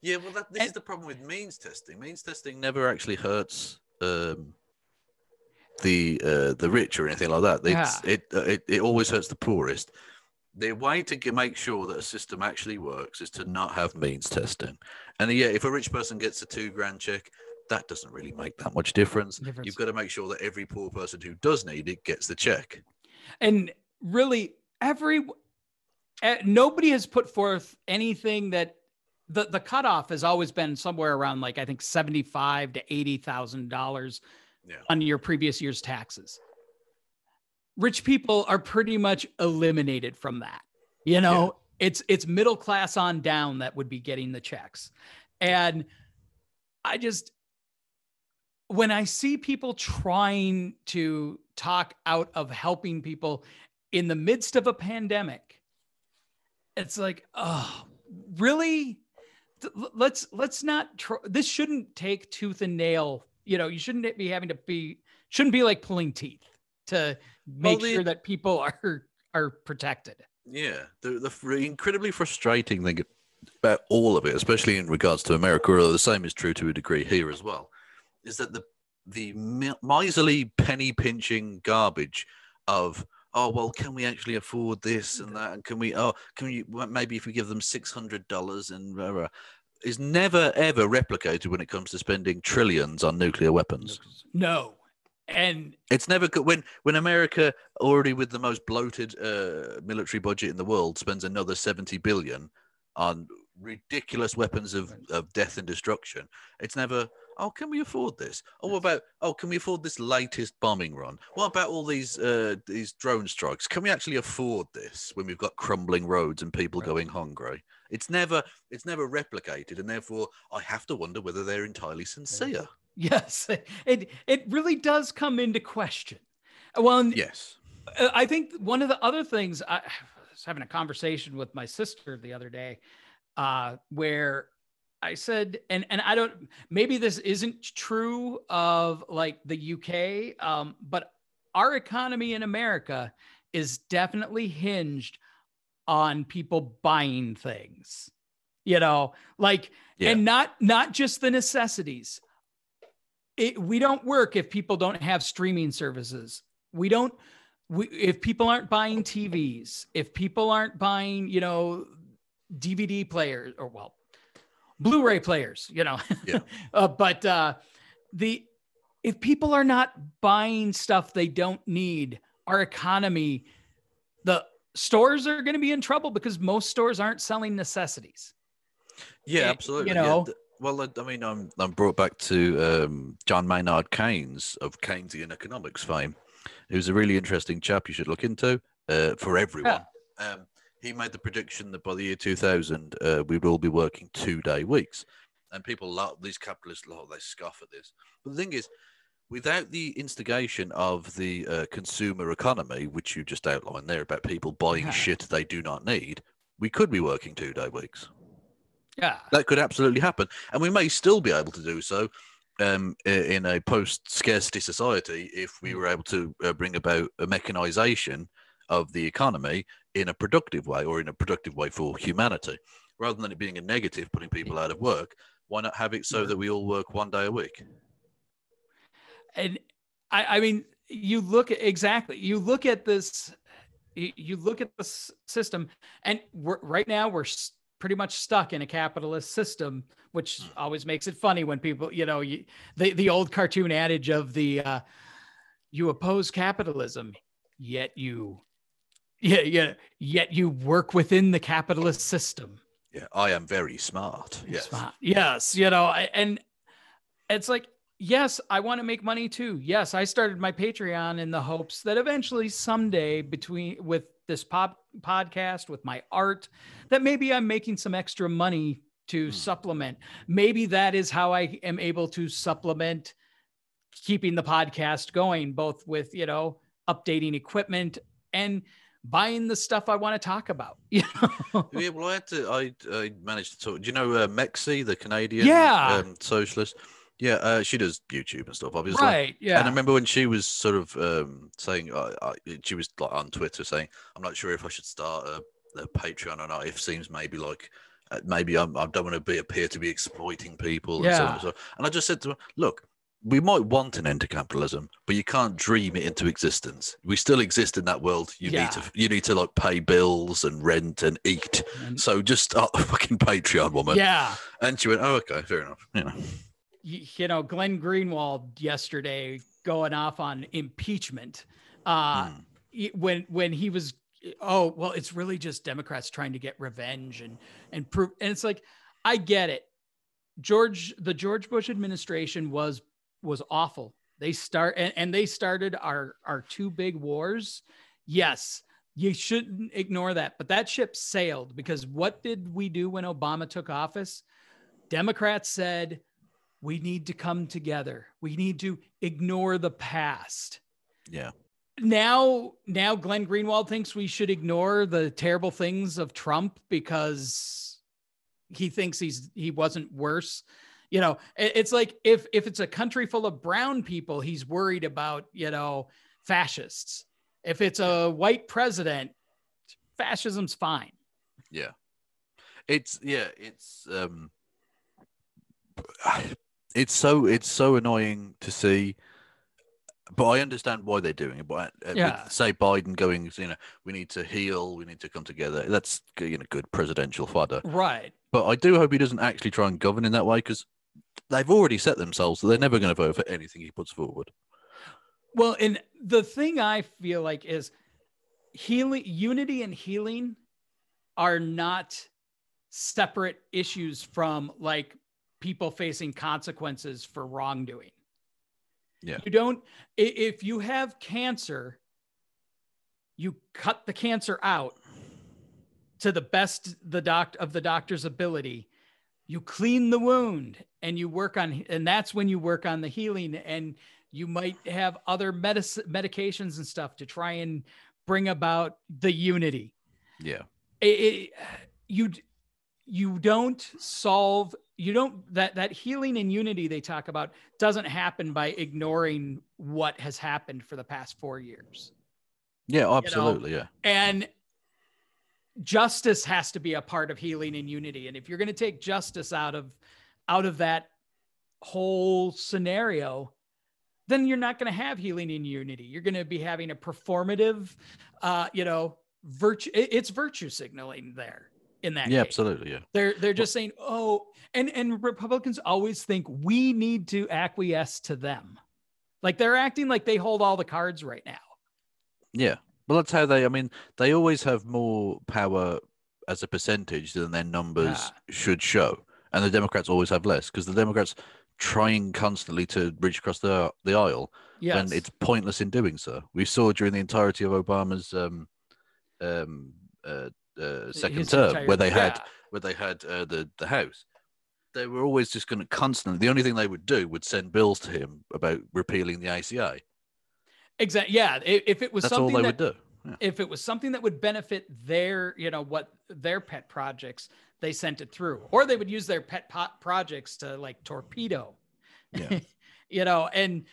Yeah, well, that, this and, is the problem with means testing. Means testing never actually hurts um, the uh, the rich or anything like that. It's, yeah. it, uh, it it always hurts the poorest. The way to make sure that a system actually works is to not have means testing. And yeah, if a rich person gets a two grand check, that doesn't really make that much difference. difference. You've got to make sure that every poor person who does need it gets the check. And really, every uh, nobody has put forth anything that the the cutoff has always been somewhere around like I think seventy five to eighty thousand yeah. dollars on your previous year's taxes. Rich people are pretty much eliminated from that. You know, yeah. it's it's middle class on down that would be getting the checks, and I just when I see people trying to talk out of helping people in the midst of a pandemic, it's like, oh, really? Let's let's not. Tr- this shouldn't take tooth and nail. You know, you shouldn't be having to be. Shouldn't be like pulling teeth to make well, the, sure that people are are protected. Yeah, the the incredibly frustrating thing about all of it, especially in regards to America, although the same is true to a degree here as well, is that the the miserly penny pinching garbage of oh well can we actually afford this and that and can we oh can we maybe if we give them six hundred dollars and blah, blah, is never ever replicated when it comes to spending trillions on nuclear weapons. No, and it's never good when when America already with the most bloated uh, military budget in the world spends another seventy billion on ridiculous weapons of, of death and destruction. It's never, oh, can we afford this? Oh, what about, oh, can we afford this latest bombing run? What about all these uh, these drone strikes? Can we actually afford this when we've got crumbling roads and people going hungry? It's never, it's never replicated, and therefore I have to wonder whether they're entirely sincere. Yes, it it really does come into question. Well, yes, I think one of the other things I was having a conversation with my sister the other day, uh, where I said, and and I don't, maybe this isn't true of like the UK, um, but our economy in America is definitely hinged on people buying things, you know, like, yeah. and not not just the necessities. It, we don't work if people don't have streaming services. We don't we, if people aren't buying TVs, if people aren't buying, you know, DVD players or well, Blu-ray players, you know, yeah. uh, but uh, the if people are not buying stuff they don't need, our economy, the stores are going to be in trouble because most stores aren't selling necessities. Yeah, it, absolutely. You know. Yeah. Well, I mean, I'm I'm brought back to um, John Maynard Keynes of Keynesian economics fame who's a really interesting chap you should look into uh, for everyone. Yeah. Um, he made the prediction that by the year 2000, uh, we will be working two day weeks. And people love these capitalists, love, they scoff at this. But the thing is, without the instigation of the uh, consumer economy, which you just outlined there about people buying yeah. shit they do not need, we could be working two day weeks. Yeah. That could absolutely happen. And we may still be able to do so um, in a post scarcity society if we were able to uh, bring about a mechanization of the economy in a productive way or in a productive way for humanity. Rather than it being a negative putting people out of work why not have it so that we all work one day a week? And i, I mean you look at exactly. You look at this you look at the system and we're, right now we're pretty much stuck in a capitalist system, which hmm. always makes it funny when people, you know, you, the the old cartoon adage of the uh, you oppose capitalism, yet you, yeah, yeah, yet you work within the capitalist system. Yeah, I am very smart. Yes, smart. yes, you know, and it's like. Yes, I want to make money too. Yes, I started my Patreon in the hopes that eventually someday between with this pop podcast with my art that maybe I'm making some extra money to hmm. supplement. Maybe that is how I am able to supplement keeping the podcast going, both with, you know, updating equipment and buying the stuff I want to talk about. You know? yeah, well, I had to, I, I managed to talk. Do you know uh, Mexie, the Canadian yeah. um, socialist? Yeah, uh, she does YouTube and stuff, obviously. Right. Yeah. And I remember when she was sort of um, saying, uh, uh, she was like on Twitter saying, "I'm not sure if I should start a, a Patreon or not. It seems maybe like uh, maybe I'm, I do not want to be appear to be exploiting people." Yeah. And, so on and, so and I just said to her, "Look, we might want an end to capitalism, but you can't dream it into existence. We still exist in that world. You yeah. need to you need to like pay bills and rent and eat. And, so just start a fucking Patreon, woman." Yeah. And she went, "Oh, okay, fair enough." You know you know, Glenn Greenwald yesterday going off on impeachment. Uh, mm. when when he was, oh well, it's really just Democrats trying to get revenge and and prove. And it's like, I get it. George, the George Bush administration was was awful. They start and, and they started our our two big wars. Yes, you shouldn't ignore that. But that ship sailed because what did we do when Obama took office? Democrats said we need to come together. We need to ignore the past. Yeah. Now, now Glenn Greenwald thinks we should ignore the terrible things of Trump because he thinks he's he wasn't worse. You know, it's like if if it's a country full of brown people, he's worried about, you know, fascists. If it's a white president, fascism's fine. Yeah. It's yeah, it's um it's so it's so annoying to see but I understand why they're doing it. But uh, yeah. say Biden going, you know, we need to heal, we need to come together. That's you know good presidential fodder, right? But I do hope he doesn't actually try and govern in that way because they've already set themselves that they're never going to vote for anything he puts forward. Well, and the thing I feel like is healing, unity, and healing are not separate issues from like people facing consequences for wrongdoing. Yeah. You don't, if you have cancer, you cut the cancer out to the best the doc of the doctor's ability. You clean the wound and you work on, and that's when you work on the healing. And you might have other medicine medications and stuff to try and bring about the unity. Yeah. It, it, you you don't solve you don't that that healing and unity they talk about doesn't happen by ignoring what has happened for the past 4 years. Yeah, absolutely, you know? yeah. And justice has to be a part of healing and unity. And if you're going to take justice out of out of that whole scenario then you're not going to have healing and unity. You're going to be having a performative uh you know virtue it's virtue signaling there in that yeah case. absolutely yeah. They're they're just saying oh and and republicans always think we need to acquiesce to them. Like they're acting like they hold all the cards right now. Yeah well that's how they i mean they always have more power as a percentage than their numbers yeah. should show and the democrats always have less because the democrats trying constantly to reach across the the aisle yes. when it's pointless in doing so we saw during the entirety of obama's um um uh, uh, second His term where they had where they had uh, the the house they were always just going to constantly the only thing they would do would send bills to him about repealing the ACA exactly yeah if it was that's something all they that, would do yeah. if it was something that would benefit their you know what their pet projects they sent it through or they would use their pet pot projects to like torpedo yeah. you know and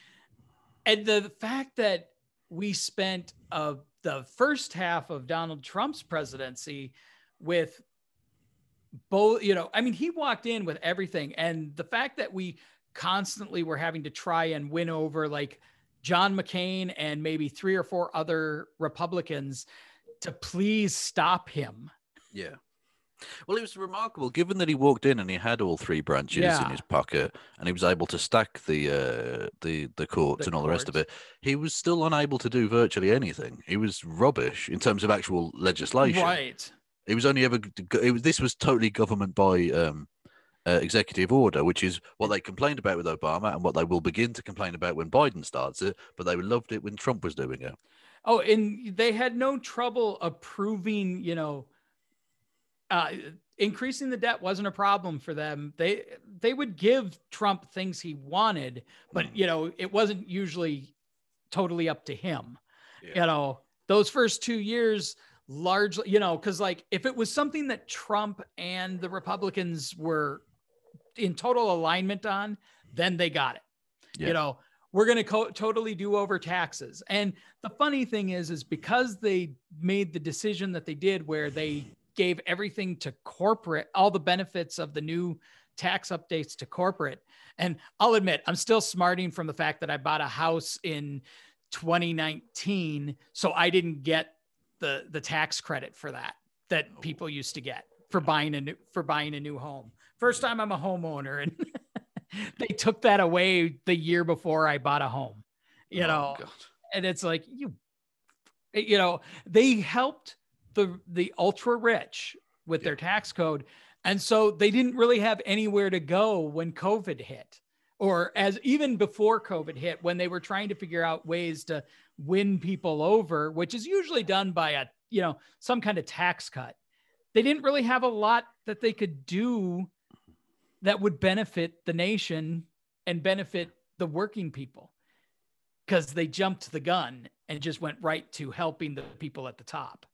and the fact that we spent uh, the first half of Donald Trump's presidency with both, you know, I mean, he walked in with everything. And the fact that we constantly were having to try and win over like John McCain and maybe three or four other Republicans to please stop him. Yeah. Well, it was remarkable given that he walked in and he had all three branches yeah. in his pocket and he was able to stack the uh, the the courts the and all courts. the rest of it. He was still unable to do virtually anything. He was rubbish in terms of actual legislation. Right. He was only ever. It was, this was totally government by um, uh, executive order, which is what they complained about with Obama and what they will begin to complain about when Biden starts it. But they loved it when Trump was doing it. Oh, and they had no trouble approving, you know, uh, increasing the debt wasn't a problem for them. They they would give Trump things he wanted, but hmm. you know it wasn't usually totally up to him. Yeah. You know those first two years largely, you know, because like if it was something that Trump and the Republicans were in total alignment on, then they got it. Yeah. You know, we're going to co- totally do over taxes. And the funny thing is, is because they made the decision that they did, where they gave everything to corporate, all the benefits of the new tax updates to corporate. And I'll admit, I'm still smarting from the fact that I bought a house in 2019, so I didn't get the the tax credit for that that oh. people used to get for buying a new for buying a new home. First time I'm a homeowner, and they took that away the year before I bought a home. You oh, know, God. and it's like you, you know, they helped the the ultra rich with yeah. their tax code and so they didn't really have anywhere to go when covid hit or as even before covid hit when they were trying to figure out ways to win people over which is usually done by a you know some kind of tax cut they didn't really have a lot that they could do that would benefit the nation and benefit the working people because they jumped the gun and just went right to helping the people at the top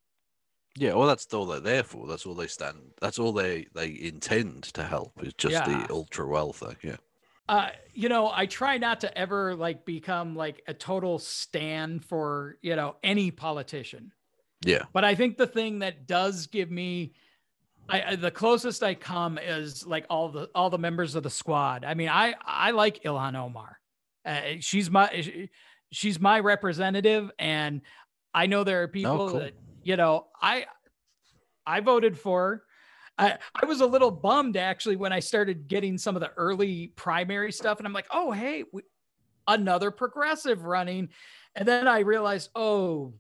yeah, well, that's all they're there for. That's all they stand. That's all they they intend to help is just yeah. the ultra wealthy. Yeah. Uh, you know, I try not to ever like become like a total stand for you know any politician. Yeah. But I think the thing that does give me, I the closest I come is like all the all the members of the squad. I mean, I I like Ilhan Omar. Uh, she's my she's my representative, and I know there are people oh, cool. that you know, I I voted for. I, I was a little bummed actually when I started getting some of the early primary stuff, and I'm like, oh hey, we, another progressive running, and then I realized, oh,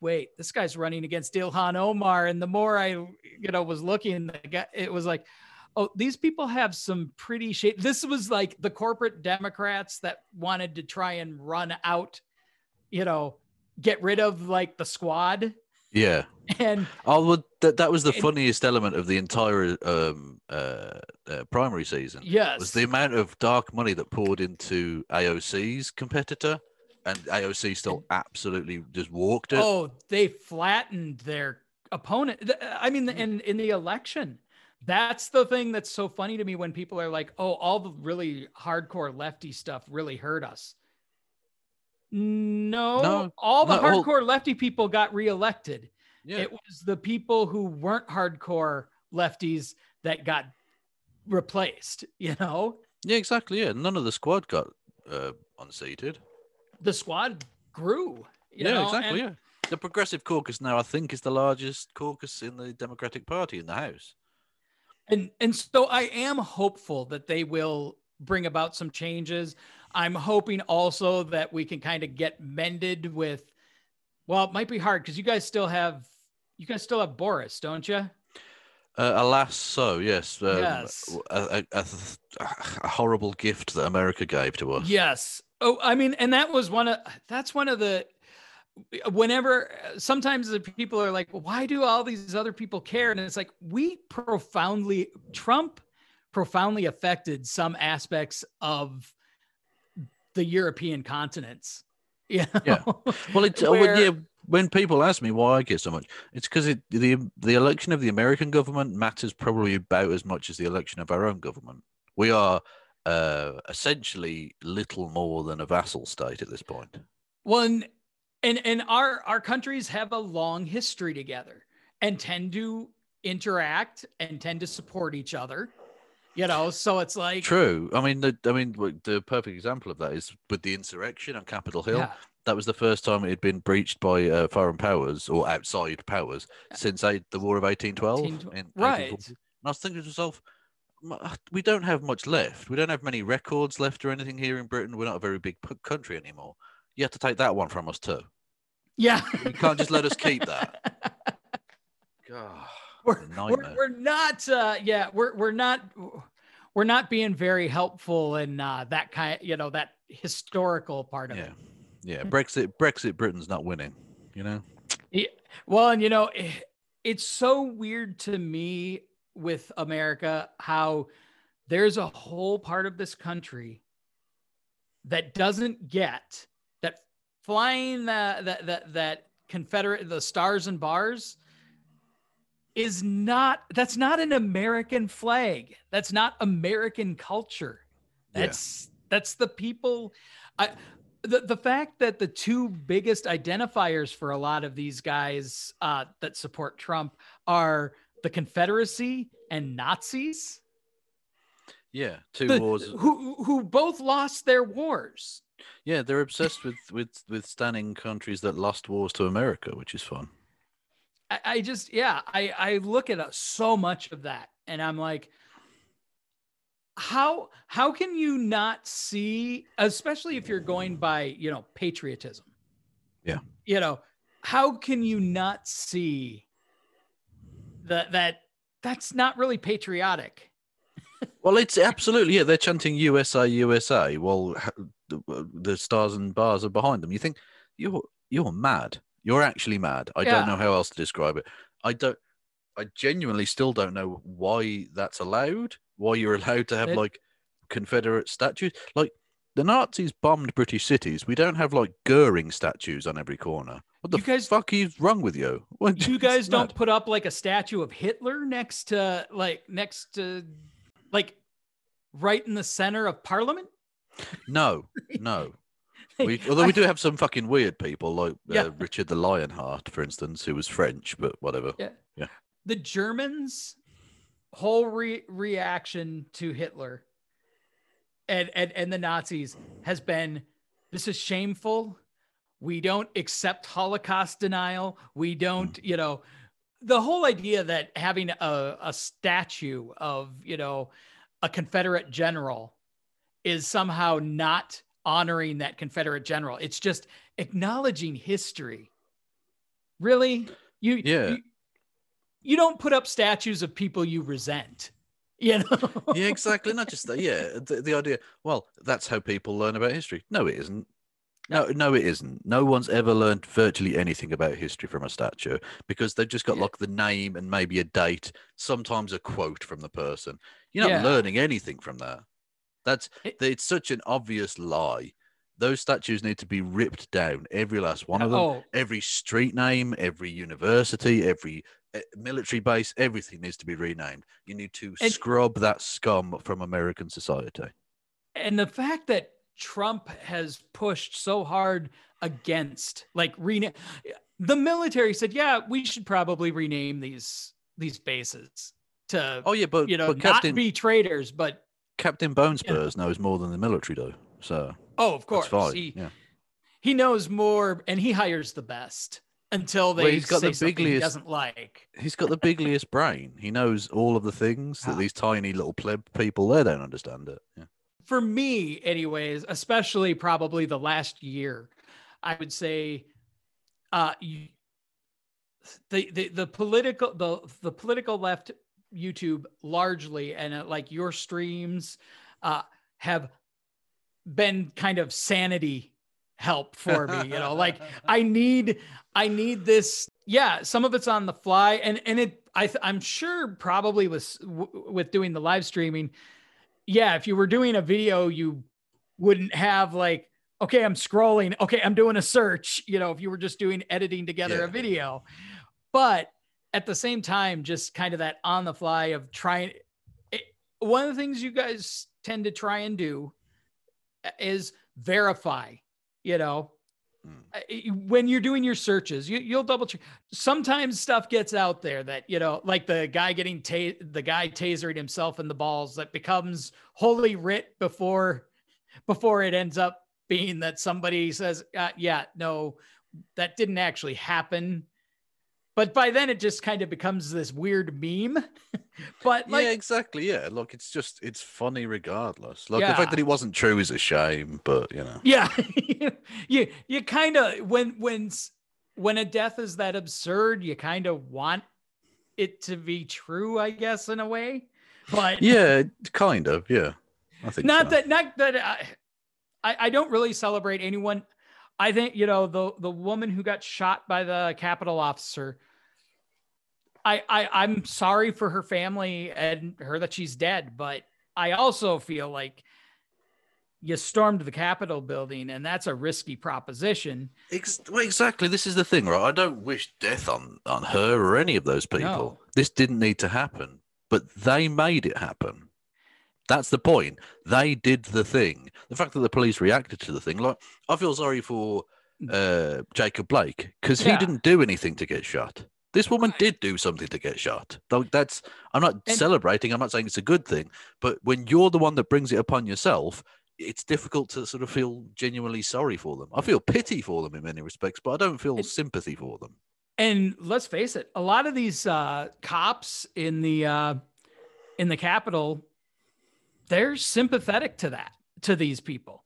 wait, this guy's running against Ilhan Omar. And the more I, you know, was looking, it was like, oh, these people have some pretty shit. This was like the corporate Democrats that wanted to try and run out, you know, get rid of like the squad. Yeah. And oh, well, that, that was the and, funniest element of the entire um, uh, uh, primary season. Yes. Was the amount of dark money that poured into AOC's competitor and AOC still absolutely just walked it. Oh, they flattened their opponent. I mean, in in the election, that's the thing that's so funny to me when people are like, "Oh, all the really hardcore lefty stuff really hurt us." No, no all the hardcore well, lefty people got reelected. Yeah. It was the people who weren't hardcore lefties that got replaced. You know? Yeah, exactly. Yeah, none of the squad got uh, unseated the squad grew. yeah, know? exactly. And, yeah. The Progressive Caucus now, I think, is the largest caucus in the Democratic Party in the House. And and so I am hopeful that they will bring about some changes. I'm hoping also that we can kind of get mended with. Well, it might be hard because you guys still have you guys still have Boris, don't you? Uh, alas, so yes. Um, yes. A, a, a, a, horrible gift that America gave to us. Yes, Oh, I mean, and that was one of that's one of the whenever sometimes the people are like, why do all these other people care? And it's like we profoundly Trump profoundly affected some aspects of the European continents. You know? Yeah. Well, it's uh, Where, when, yeah, when people ask me why I care so much, it's because it, the the election of the American government matters probably about as much as the election of our own government. We are uh, essentially little more than a vassal state at this point. Well, and, and and our our countries have a long history together and tend to interact and tend to support each other. You know, so it's like true. I mean, the I mean, the perfect example of that is with the insurrection on Capitol Hill. Yeah. That was the first time it had been breached by uh, foreign powers or outside powers since the War of 1812. 18, right. And I was thinking to myself, uh, we don't have much left. We don't have many records left or anything here in Britain. We're not a very big country anymore. You have to take that one from us too. Yeah. You can't just let us keep that. God, we're, we're, we're, not uh yeah, we're we're not we're not being very helpful in uh that kind you know that historical part of yeah. it. Yeah. Brexit Brexit Britain's not winning, you know. Yeah. Well, and you know, it's so weird to me with America how there's a whole part of this country that doesn't get that flying that that that, that Confederate the stars and bars is not that's not an American flag. That's not American culture. That's yeah. that's the people I the, the fact that the two biggest identifiers for a lot of these guys uh, that support Trump are the Confederacy and Nazis. Yeah, two the, wars who who both lost their wars. Yeah, they're obsessed with with with standing countries that lost wars to America, which is fun. I, I just yeah, I I look at uh, so much of that, and I'm like, how how can you not see, especially if you're going by you know patriotism? Yeah, you know, how can you not see that that that's not really patriotic. well, it's absolutely yeah. They're chanting USA, USA while the stars and bars are behind them. You think you're you're mad. You're actually mad. I yeah. don't know how else to describe it. I don't. I genuinely still don't know why that's allowed. Why you're allowed to have it, like Confederate statues? Like the Nazis bombed British cities. We don't have like Goering statues on every corner. What the you guys, fuck is wrong with you? What, you guys don't put up like a statue of Hitler next to like next to like right in the center of Parliament? No, no. We, although we do have some fucking weird people like uh. Richard the Lionheart, for instance, who was French, but whatever. Yeah. Yeah. The Germans' whole re- reaction to Hitler and, and and the Nazis has been this is shameful we don't accept holocaust denial we don't hmm. you know the whole idea that having a, a statue of you know a confederate general is somehow not honoring that confederate general it's just acknowledging history really? You yeah. You, you don't put up statues of people you resent. You know? yeah, exactly. Not just that. Yeah, the, the idea. Well, that's how people learn about history. No, it isn't. No, no, it isn't. No one's ever learned virtually anything about history from a statue because they've just got yeah. like the name and maybe a date, sometimes a quote from the person. You're not yeah. learning anything from that. That's it, it's such an obvious lie. Those statues need to be ripped down, every last one of them. Oh. Every street name, every university, every uh, military base, everything needs to be renamed. You need to scrub that scum from American society. And the fact that Trump has pushed so hard against like rename the military said, yeah, we should probably rename these these bases to oh yeah, but you know but Captain, not be traitors, but Captain Bonespurs know. knows more than the military do. So oh, of course, he yeah. he knows more, and he hires the best until they well, he's got the bigliest, he doesn't like. He's got the bigliest brain. He knows all of the things that these tiny little pleb people there don't understand it. Yeah. For me, anyways, especially probably the last year, I would say, uh, you, the the the political the the political left YouTube largely and uh, like your streams uh, have been kind of sanity help for me you know? Like i need i need this yeah some of it's on the fly and and it i i'm sure probably with with doing the live streaming yeah if you were doing a video you wouldn't have like okay i'm scrolling okay i'm doing a search you know if you were just doing editing together yeah. a video but at the same time just kind of that on the fly of trying it, one of the things you guys tend to try and do is verify you know. When you're doing your searches you, will double check. Sometimes stuff gets out there that you know like the guy getting ta- the guy tasering himself in the balls that becomes holy writ before before it ends up being that somebody says uh, yeah no that didn't actually happen but by then it just kind of becomes this weird meme. but like, yeah, exactly. Yeah, look, it's just it's funny regardless. Look, yeah. the fact that it wasn't true is a shame, but you know. Yeah, you you kind of when when when a death is that absurd, you kind of want it to be true, I guess, in a way. But yeah, kind of. Yeah, I think not so. that not that I, I I don't really celebrate anyone. I think you know the the woman who got shot by the Capitol officer I, I I'm sorry for her family and her that she's dead, but I also feel like you stormed the Capitol building, and that's a risky proposition. Ex- well, exactly. This is the thing, right? I don't wish death on on her or any of those people. No. This didn't need to happen, but they made it happen. That's the point. They did the thing. The fact that the police reacted to the thing, like I feel sorry for uh, Jacob Blake because yeah. he didn't do anything to get shot. This woman did do something to get shot. Though that's I'm not and, celebrating. I'm not saying it's a good thing. But when you're the one that brings it upon yourself, it's difficult to sort of feel genuinely sorry for them. I feel pity for them in many respects, but I don't feel sympathy for them. And let's face it, a lot of these uh, cops in the uh, in the Capitol, they're sympathetic to that to these people.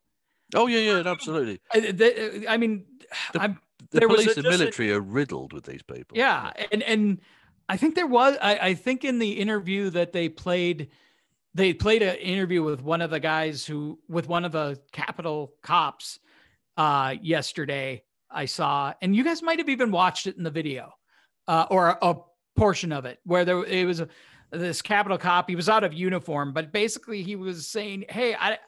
Oh yeah, yeah, absolutely. I, they, I mean, the, I'm the there police and military a, are riddled with these people. Yeah, and and I think there was I, I think in the interview that they played they played an interview with one of the guys who with one of the Capitol cops uh yesterday I saw and you guys might have even watched it in the video uh or a, a portion of it where there it was a, this Capitol cop he was out of uniform but basically he was saying hey I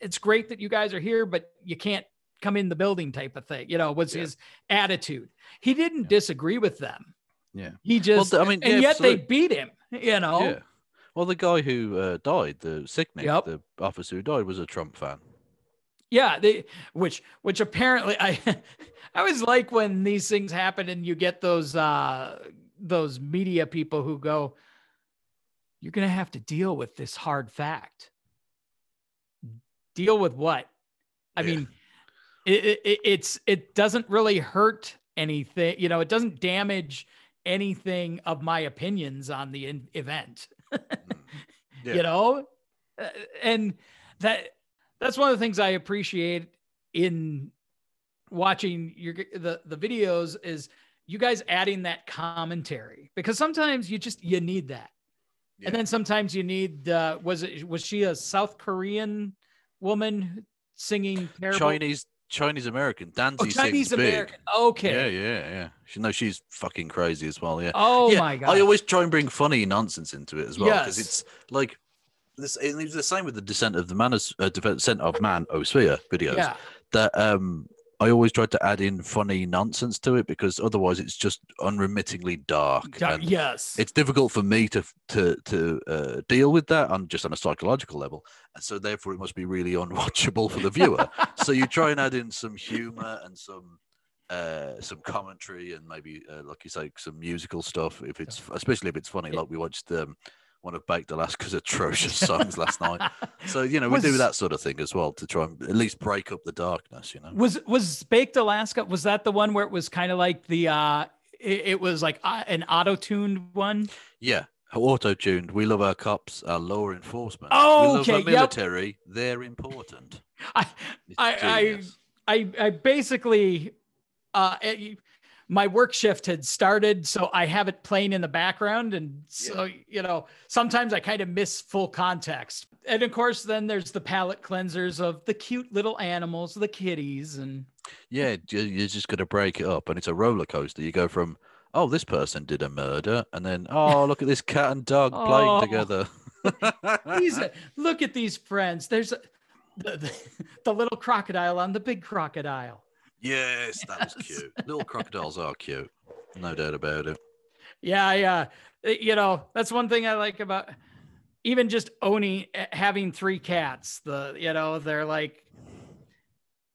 it's great that you guys are here but you can't come in the building type of thing, you know, was yeah. his attitude. He didn't yeah. disagree with them. Yeah. He just, well, I mean, and yet they beat him, you know? Yeah. Well, the guy who uh, died, the Sicknick, yep. the officer who died, was a Trump fan. Yeah, they, which which apparently I I always like when these things happen and you get those uh those media people who go, You're gonna have to deal with this hard fact. Deal with what? I yeah. mean, it, it, it's it doesn't really hurt anything you know it doesn't damage anything of my opinions on the in- event yeah. you know uh, and that that's one of the things i appreciate in watching your the the videos is you guys adding that commentary because sometimes you just you need that. Yeah. And then sometimes you need uh was it was she a South Korean woman singing terrible? Chinese Chinese American. Danzy oh, Chinese American. Big. Okay. Yeah, yeah, yeah. She knows she's fucking crazy as well. Yeah. Oh yeah. my god. I always try and bring funny nonsense into it as well because yes. it's like this. It's the same with the Descent of the Man, uh, Descent of Manosphere videos. Yeah. That um I always try to add in funny nonsense to it because otherwise it's just unremittingly dark. and yes, it's difficult for me to to to uh, deal with that on just on a psychological level, and so therefore it must be really unwatchable for the viewer. so you try and add in some humor and some uh, some commentary and maybe uh, like you say some musical stuff if it's especially if it's funny. Like we watched um, one of Baked Alaska's atrocious songs last night. So you know we was, do that sort of thing as well to try and at least break up the darkness. You know, was was Baked Alaska? Was that the one where it was kind of like the uh, it, it was like uh, an auto tuned one? Yeah, auto tuned. We love our cops, our law enforcement. Oh, we love okay. Our military. Yep. They're important. I I, I I basically uh. It, my work shift had started so i have it playing in the background and so yeah. you know sometimes i kind of miss full context. And of course then there's the palate cleansers of the cute little animals the kitties and yeah you're just going to break it up and it's a roller coaster. You go from oh this person did a murder and then oh look at this cat and dog oh, playing together these, look at these friends. There's a, the, the, the little crocodile on the big crocodile Yes, that yes. was cute. Little crocodiles are cute, no doubt about it. Yeah, yeah. You know, that's one thing I like about even just owning eh, having three cats. The you know they're like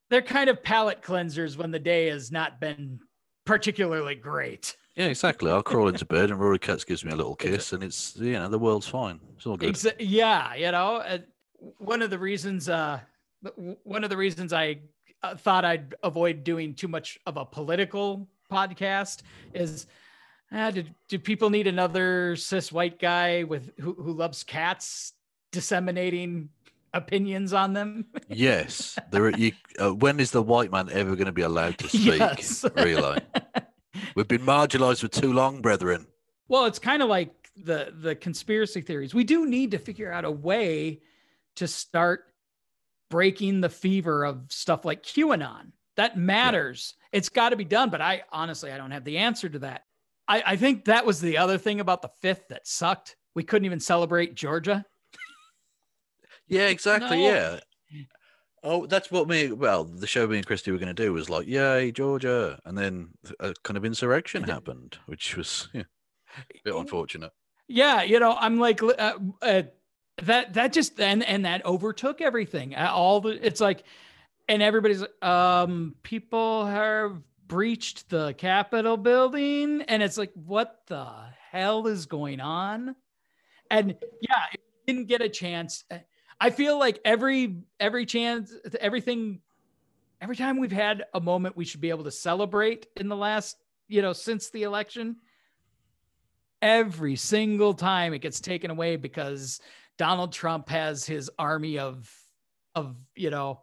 they're kind of palate cleansers when the day has not been particularly great. Yeah, exactly. I'll crawl into bed and Rory Katz gives me a little kiss, and it's you know the world's fine. It's all good. Exa- yeah, you know, uh, one of the reasons, uh, one of the reasons I uh, thought I'd avoid doing too much of a political podcast is uh, do, do people need another cis white guy with who, who loves cats disseminating opinions on them? yes. There you, uh, when is the white man ever going to be allowed to speak? Yes. really? We've been marginalized for too long, brethren. Well, it's kind of like the the conspiracy theories. We do need to figure out a way to start breaking the fever of stuff like QAnon. That matters. Yeah. It's got to be done. But I honestly, I don't have the answer to that. I, I think that was the other thing about the fifth that sucked. We couldn't even celebrate Georgia. yeah, exactly. No. Yeah. Oh, that's what me. Well, the show me and Christy were going to do was like, "Yay, Georgia!" And then a kind of insurrection happened, which was yeah, a bit unfortunate. Yeah, you know, I'm like, uh, uh, that that just and and that overtook everything. All the it's like and everybody's um people have breached the capitol building and it's like what the hell is going on? And yeah didn't get a chance i feel like every every chance everything every time we've had a moment we should be able to celebrate in the last you know since the election every single time it gets taken away because Donald Trump has his army of of you know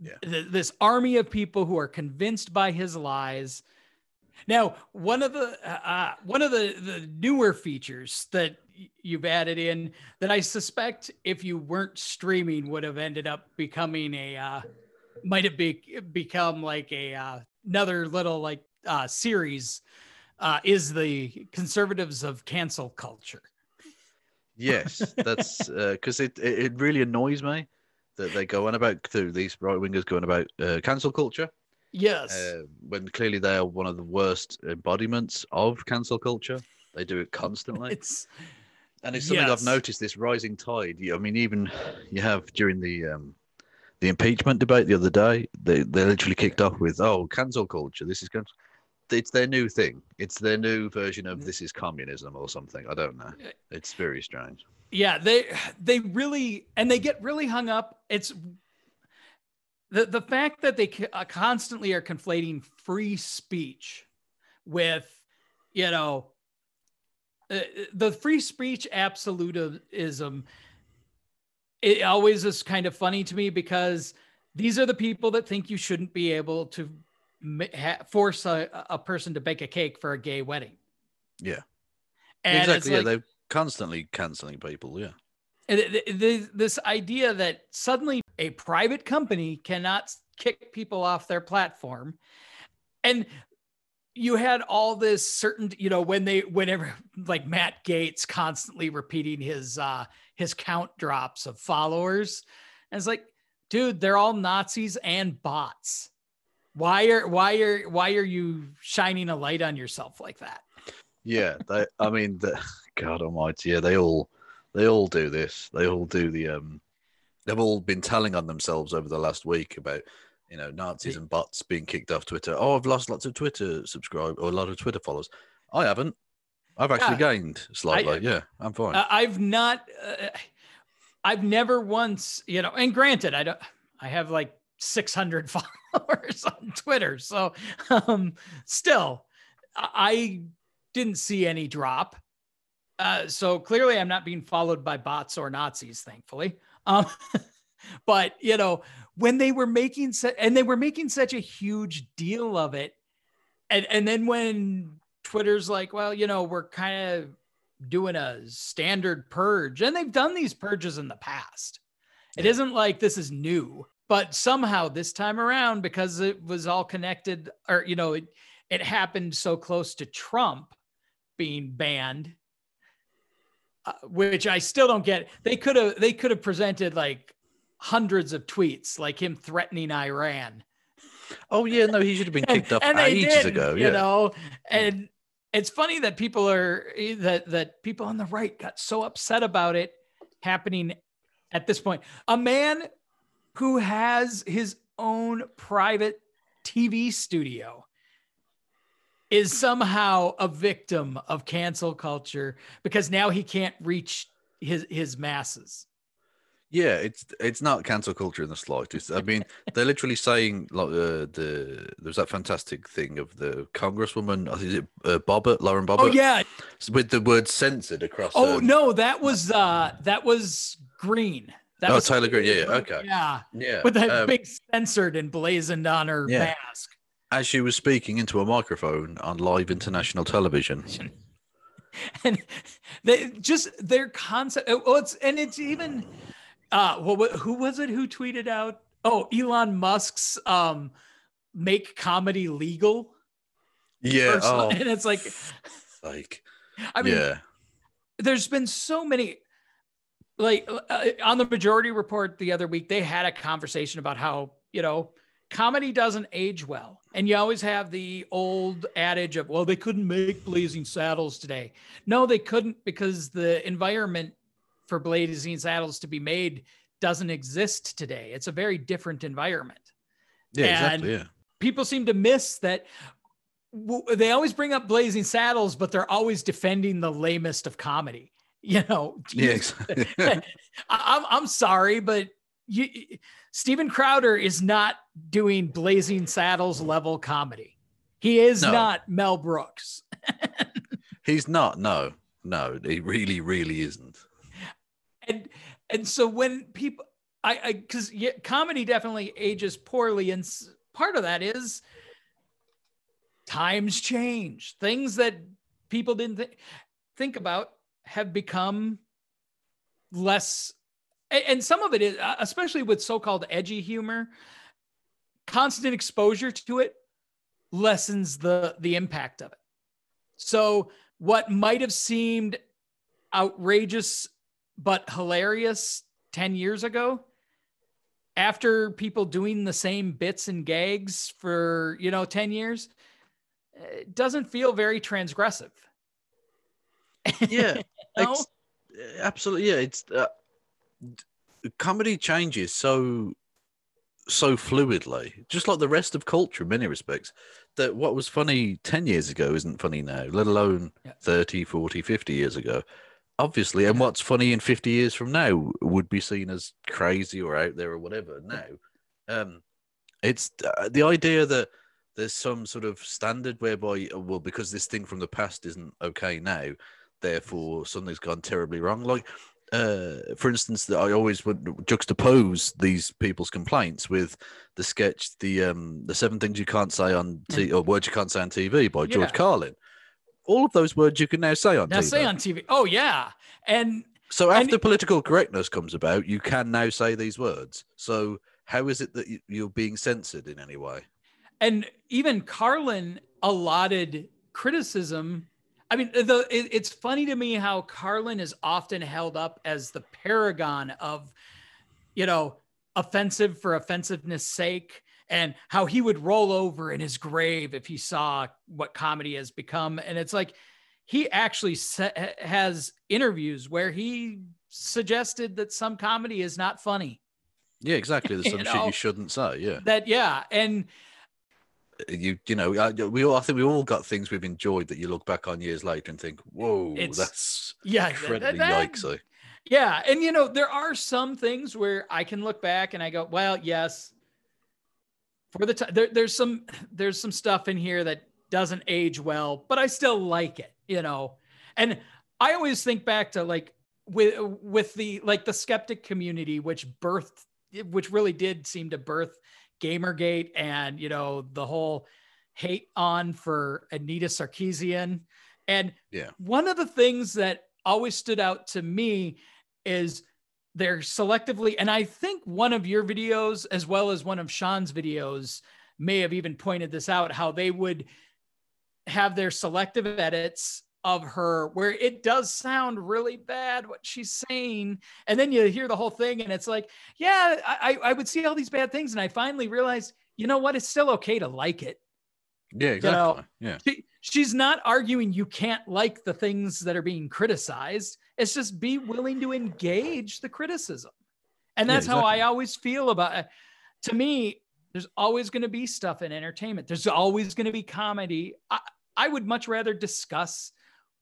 yeah. th- this army of people who are convinced by his lies. Now, one of the uh, uh one of the the newer features that you've added in that I suspect if you weren't streaming would have ended up becoming a uh, might have be, become like a uh, another little like uh, series uh, is the conservatives of cancel culture. Yes, that's because uh, it, it really annoys me that they go on about through these right wingers going about uh, cancel culture. Yes, uh, when clearly they are one of the worst embodiments of cancel culture. They do it constantly. It's and it's something yes. I've noticed. This rising tide. I mean, even you have during the um, the impeachment debate the other day, they they literally kicked off with, "Oh, cancel culture. This is cancel." It's their new thing. It's their new version of this is communism or something. I don't know. It's very strange. Yeah, they they really and they get really hung up. It's the the fact that they uh, constantly are conflating free speech with you know uh, the free speech absolutism it always is kind of funny to me because these are the people that think you shouldn't be able to force a, a person to bake a cake for a gay wedding. Yeah. And exactly. Like, yeah, they're constantly canceling people. Yeah. This idea that suddenly a private company cannot kick people off their platform, and you had all this certain, you know, when they, whenever like Matt Gaetz constantly repeating his uh his count drops of followers, and it's like, dude, they're all Nazis and bots. Why are why are why are you shining a light on yourself like that? Yeah, they, I mean, the, God Almighty, yeah, they all they all do this. They all do the um. They've all been telling on themselves over the last week about you know Nazis and bots being kicked off Twitter. Oh, I've lost lots of Twitter subscribe or a lot of Twitter followers. I haven't. I've actually yeah. gained slightly. I, yeah, I'm fine. I've not. Uh, I've never once, you know. And granted, I don't. I have like 600 followers on Twitter, so um, still, I didn't see any drop. Uh, so clearly, I'm not being followed by bots or Nazis, thankfully. Um, but you know, when they were making such, and they were making such a huge deal of it, and and then when Twitter's like, well, you know, we're kind of doing a standard purge, and they've done these purges in the past. It isn't like this is new, but somehow this time around, because it was all connected, or you know, it it happened so close to Trump being banned uh, which I still don't get. They could have they could have presented like hundreds of tweets, like him threatening Iran. Oh yeah, no, he should have been kicked and, off and ages ago. You know, and it's funny that people are that that people on the right got so upset about it happening at this point. A man who has his own private TV studio is somehow a victim of cancel culture because now he can't reach his his masses. Yeah, it's it's not cancel culture in the slightest. I mean, they're literally saying like uh, the there's that fantastic thing of the congresswoman. Is it uh, Lauren? Oh yeah, with the word censored across. Oh um, no, that was uh that was Greene. That oh, was Taylor Greene. Yeah, okay. Yeah, yeah. With that um, big censored emblazoned on her yeah. mask as she was speaking into a microphone on live international television. And they just their concept. Oh, it's and it's even. Uh, well, who was it who tweeted out? Oh, Elon Musk's um, make comedy legal. Yeah, oh, and it's like, like, I mean, yeah. There's been so many like uh, on the majority report the other week they had a conversation about how you know comedy doesn't age well. And you always have the old adage of, well, they couldn't make Blazing Saddles today. No, they couldn't because the environment for Blazing Saddles to be made doesn't exist today. It's a very different environment. Yeah, and exactly. Yeah. People seem to miss that. They always bring up Blazing Saddles, but they're always defending the lamest of comedy. You know, yeah, exactly. I'm I'm sorry, but you Steven Crowder is not doing Blazing Saddles level comedy. He is no. not Mel Brooks. He's not. No, no, he really, really isn't. And and so when people, I I, because yeah, comedy definitely ages poorly, and part of that is times change. Things that people didn't th- think about have become less and some of it is uh, especially with so-called edgy humor constant exposure to it lessens the the impact of it. So what might have seemed outrageous but hilarious 10 years ago after people doing the same bits and gags for you know 10 years it doesn't feel very transgressive yeah you know? absolutely yeah it's uh, comedy changes so so fluidly, just like the rest of culture in many respects, that what was funny 10 years ago isn't funny now, let alone yeah. 30, 40, 50 years ago. Obviously, and what's funny in 50 years from now would be seen as crazy or out there or whatever. Now, um, it's uh, the idea that there's some sort of standard whereby, uh, well, because this thing from the past isn't okay now, therefore something's gone terribly wrong. Like, uh, for instance, that I always would juxtapose these people's complaints with the sketch, the um, the seven things you can't say on t- or words you can't say on TV by George yeah. Carlin. All of those words you can now say on now TV. say on TV. Oh yeah, and so after and, political correctness comes about, you can now say these words. So how is it that you're being censored in any way? And even Carlin allotted criticism I mean, the it, it's funny to me how Carlin is often held up as the paragon of, you know, offensive for offensiveness sake, and how he would roll over in his grave if he saw what comedy has become. And it's like he actually has interviews where he suggested that some comedy is not funny. Yeah, exactly. There's some you know, shit you shouldn't say. Yeah. That yeah, and you you know we all I think we all got things we've enjoyed that you look back on years later and think, whoa, it's, that's yeah, incredibly that, yikesy. Yeah, and you know there are some things where I can look back and I go, well, yes, for the time there, there's some there's some stuff in here that doesn't age well, but I still like it, you know. And I always think back to like with with the like the skeptic community, which birthed, which really did seem to birth Gamergate and you know the whole hate on for Anita Sarkeesian. And yeah, one of the things that always stood out to me is they're selectively, and I think one of your videos, as well as one of Shaun's videos, may have even pointed this out how they would have their selective edits of her where it does sound really bad what she's saying and then you hear the whole thing and it's like yeah i i would see all these bad things and i finally realized you know what it's still okay to like it. Yeah exactly you know, yeah. she, she's not arguing you can't like the things that are being criticized. It's just be willing to engage the criticism. And that's yeah, exactly. how i always feel about it to me there's always going to be stuff in entertainment. There's always going to be comedy. I, I would much rather discuss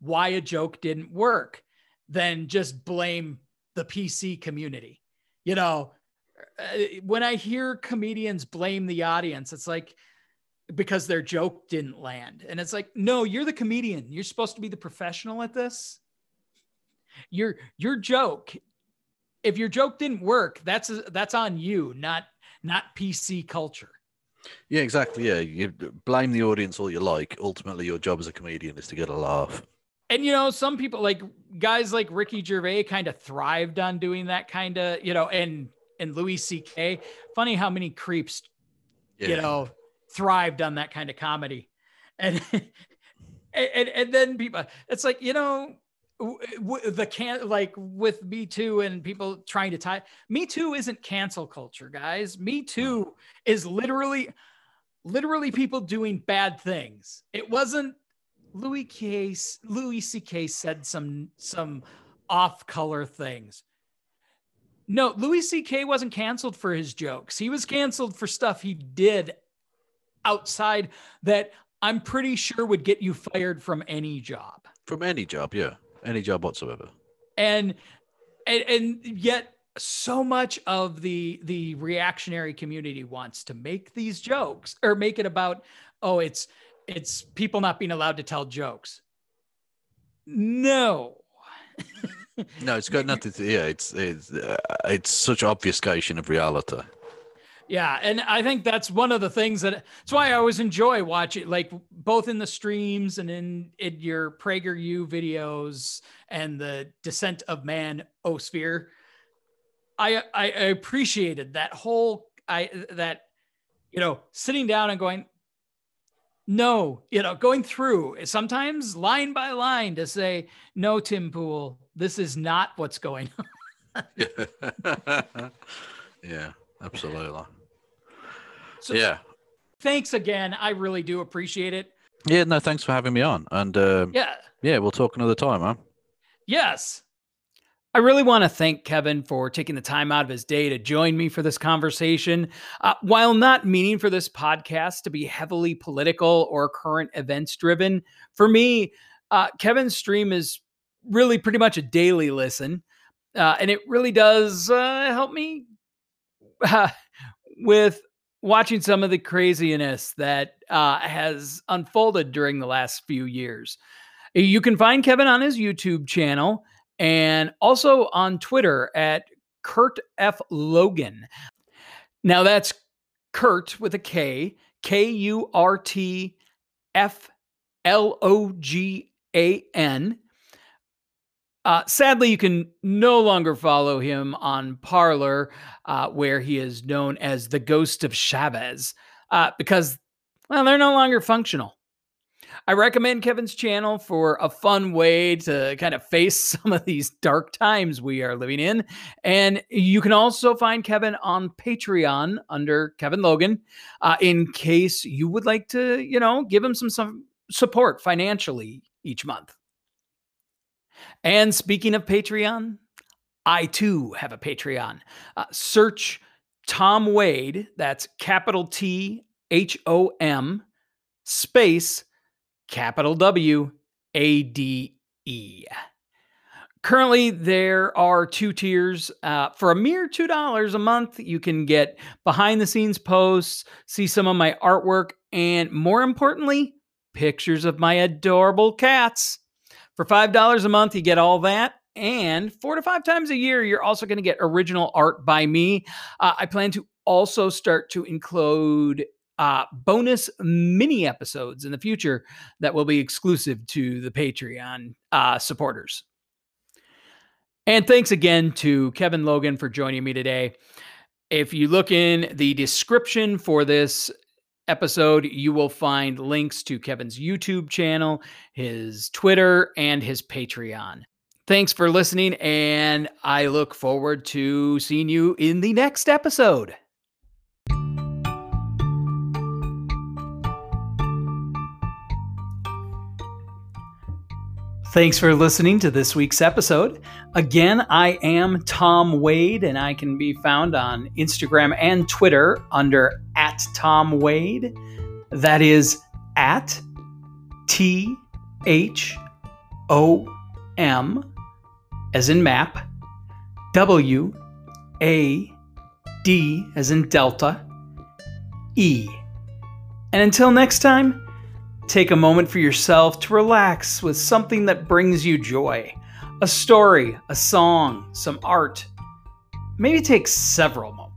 why a joke didn't work than just blame the PC community. You know, uh, when I hear comedians blame the audience, it's like because their joke didn't land. And it's like, no, you're the comedian. You're supposed to be the professional at this. Your your joke, if your joke didn't work, that's that's on you, not not PC culture. Yeah, exactly. Yeah, you blame the audience all you like. Ultimately, your job as a comedian is to get a laugh and you know, some people like guys like Ricky Gervais kind of thrived on doing that kind of, you know, and and Louis C.K. Funny how many creeps, yeah. you know, thrived on that kind of comedy, and and and then people, it's like you know, the can like with Me Too and people trying to tie Me Too isn't cancel culture, guys. Me Too is literally, literally people doing bad things. It wasn't Louis K. Louis C.K. said some some off color things. No, Louis C.K. wasn't canceled for his jokes. He was canceled for stuff he did outside that I'm pretty sure would get you fired from any job. From any job, yeah, any job whatsoever. And and, and yet so much of the the reactionary community wants to make these jokes or make it about oh it's it's people not being allowed to tell jokes. No. no, it's got nothing to. Yeah, it's it's uh, it's such obfuscation of reality. Yeah, and I think that's one of the things that that's why I always enjoy watching, like both in the streams and in in your PragerU videos and the Descent of Man O Sphere. I I appreciated that whole I that you know sitting down and going, no, you know, going through sometimes line by line to say, no, Tim Pool, this is not what's going on. yeah, absolutely. So, yeah. Thanks again. I really do appreciate it. Yeah, no, thanks for having me on. And uh, yeah, yeah, we'll talk another time, huh? Yes. I really want to thank Kevin for taking the time out of his day to join me for this conversation. Uh, while not meaning for this podcast to be heavily political or current events driven, for me, uh, Kevin's stream is really pretty much a daily listen. Uh, and it really does uh, help me with watching some of the craziness that uh, has unfolded during the last few years. You can find Kevin on his YouTube channel and also on Twitter at Kurt F. Logan. Now that's Kurt with a K, K U R T F L O G A N. Uh, sadly, you can no longer follow him on Parler, uh, where he is known as the Ghost of Chavez, uh, because, well, they're no longer functional. I recommend Kevin's channel for a fun way to kind of face some of these dark times we are living in. And you can also find Kevin on Patreon under Kevin Logan uh, in case you would like to, you know, give him some, some support financially each month. And speaking of Patreon, I too have a Patreon. Uh, search Thom Wade, that's capital T H O M, space capital W A D E. Currently, there are two tiers. Uh, for a mere $2 a month, you can get behind the scenes posts, see some of my artwork, and more importantly, pictures of my adorable cats. For $5 a month, you get all that. And four to five times a year, you're also going to get original art by me. Uh, I plan to also start to include uh, bonus mini episodes in the future that will be exclusive to the Patreon uh, supporters. And thanks again to Kevin Logan for joining me today. If you look in the description for this episode, you will find links to Kevin's YouTube channel, his Twitter, and his Patreon. Thanks for listening, and I look forward to seeing you in the next episode. Thanks for listening to this week's episode. Again, I am Thom Wade, and I can be found on Instagram and Twitter under at Thom Wade. That is at T H O M, as in map, W A D, as in Delta, E. And until next time, Take a moment for yourself to relax with something that brings you joy a story, a song, some art. Maybe take several moments.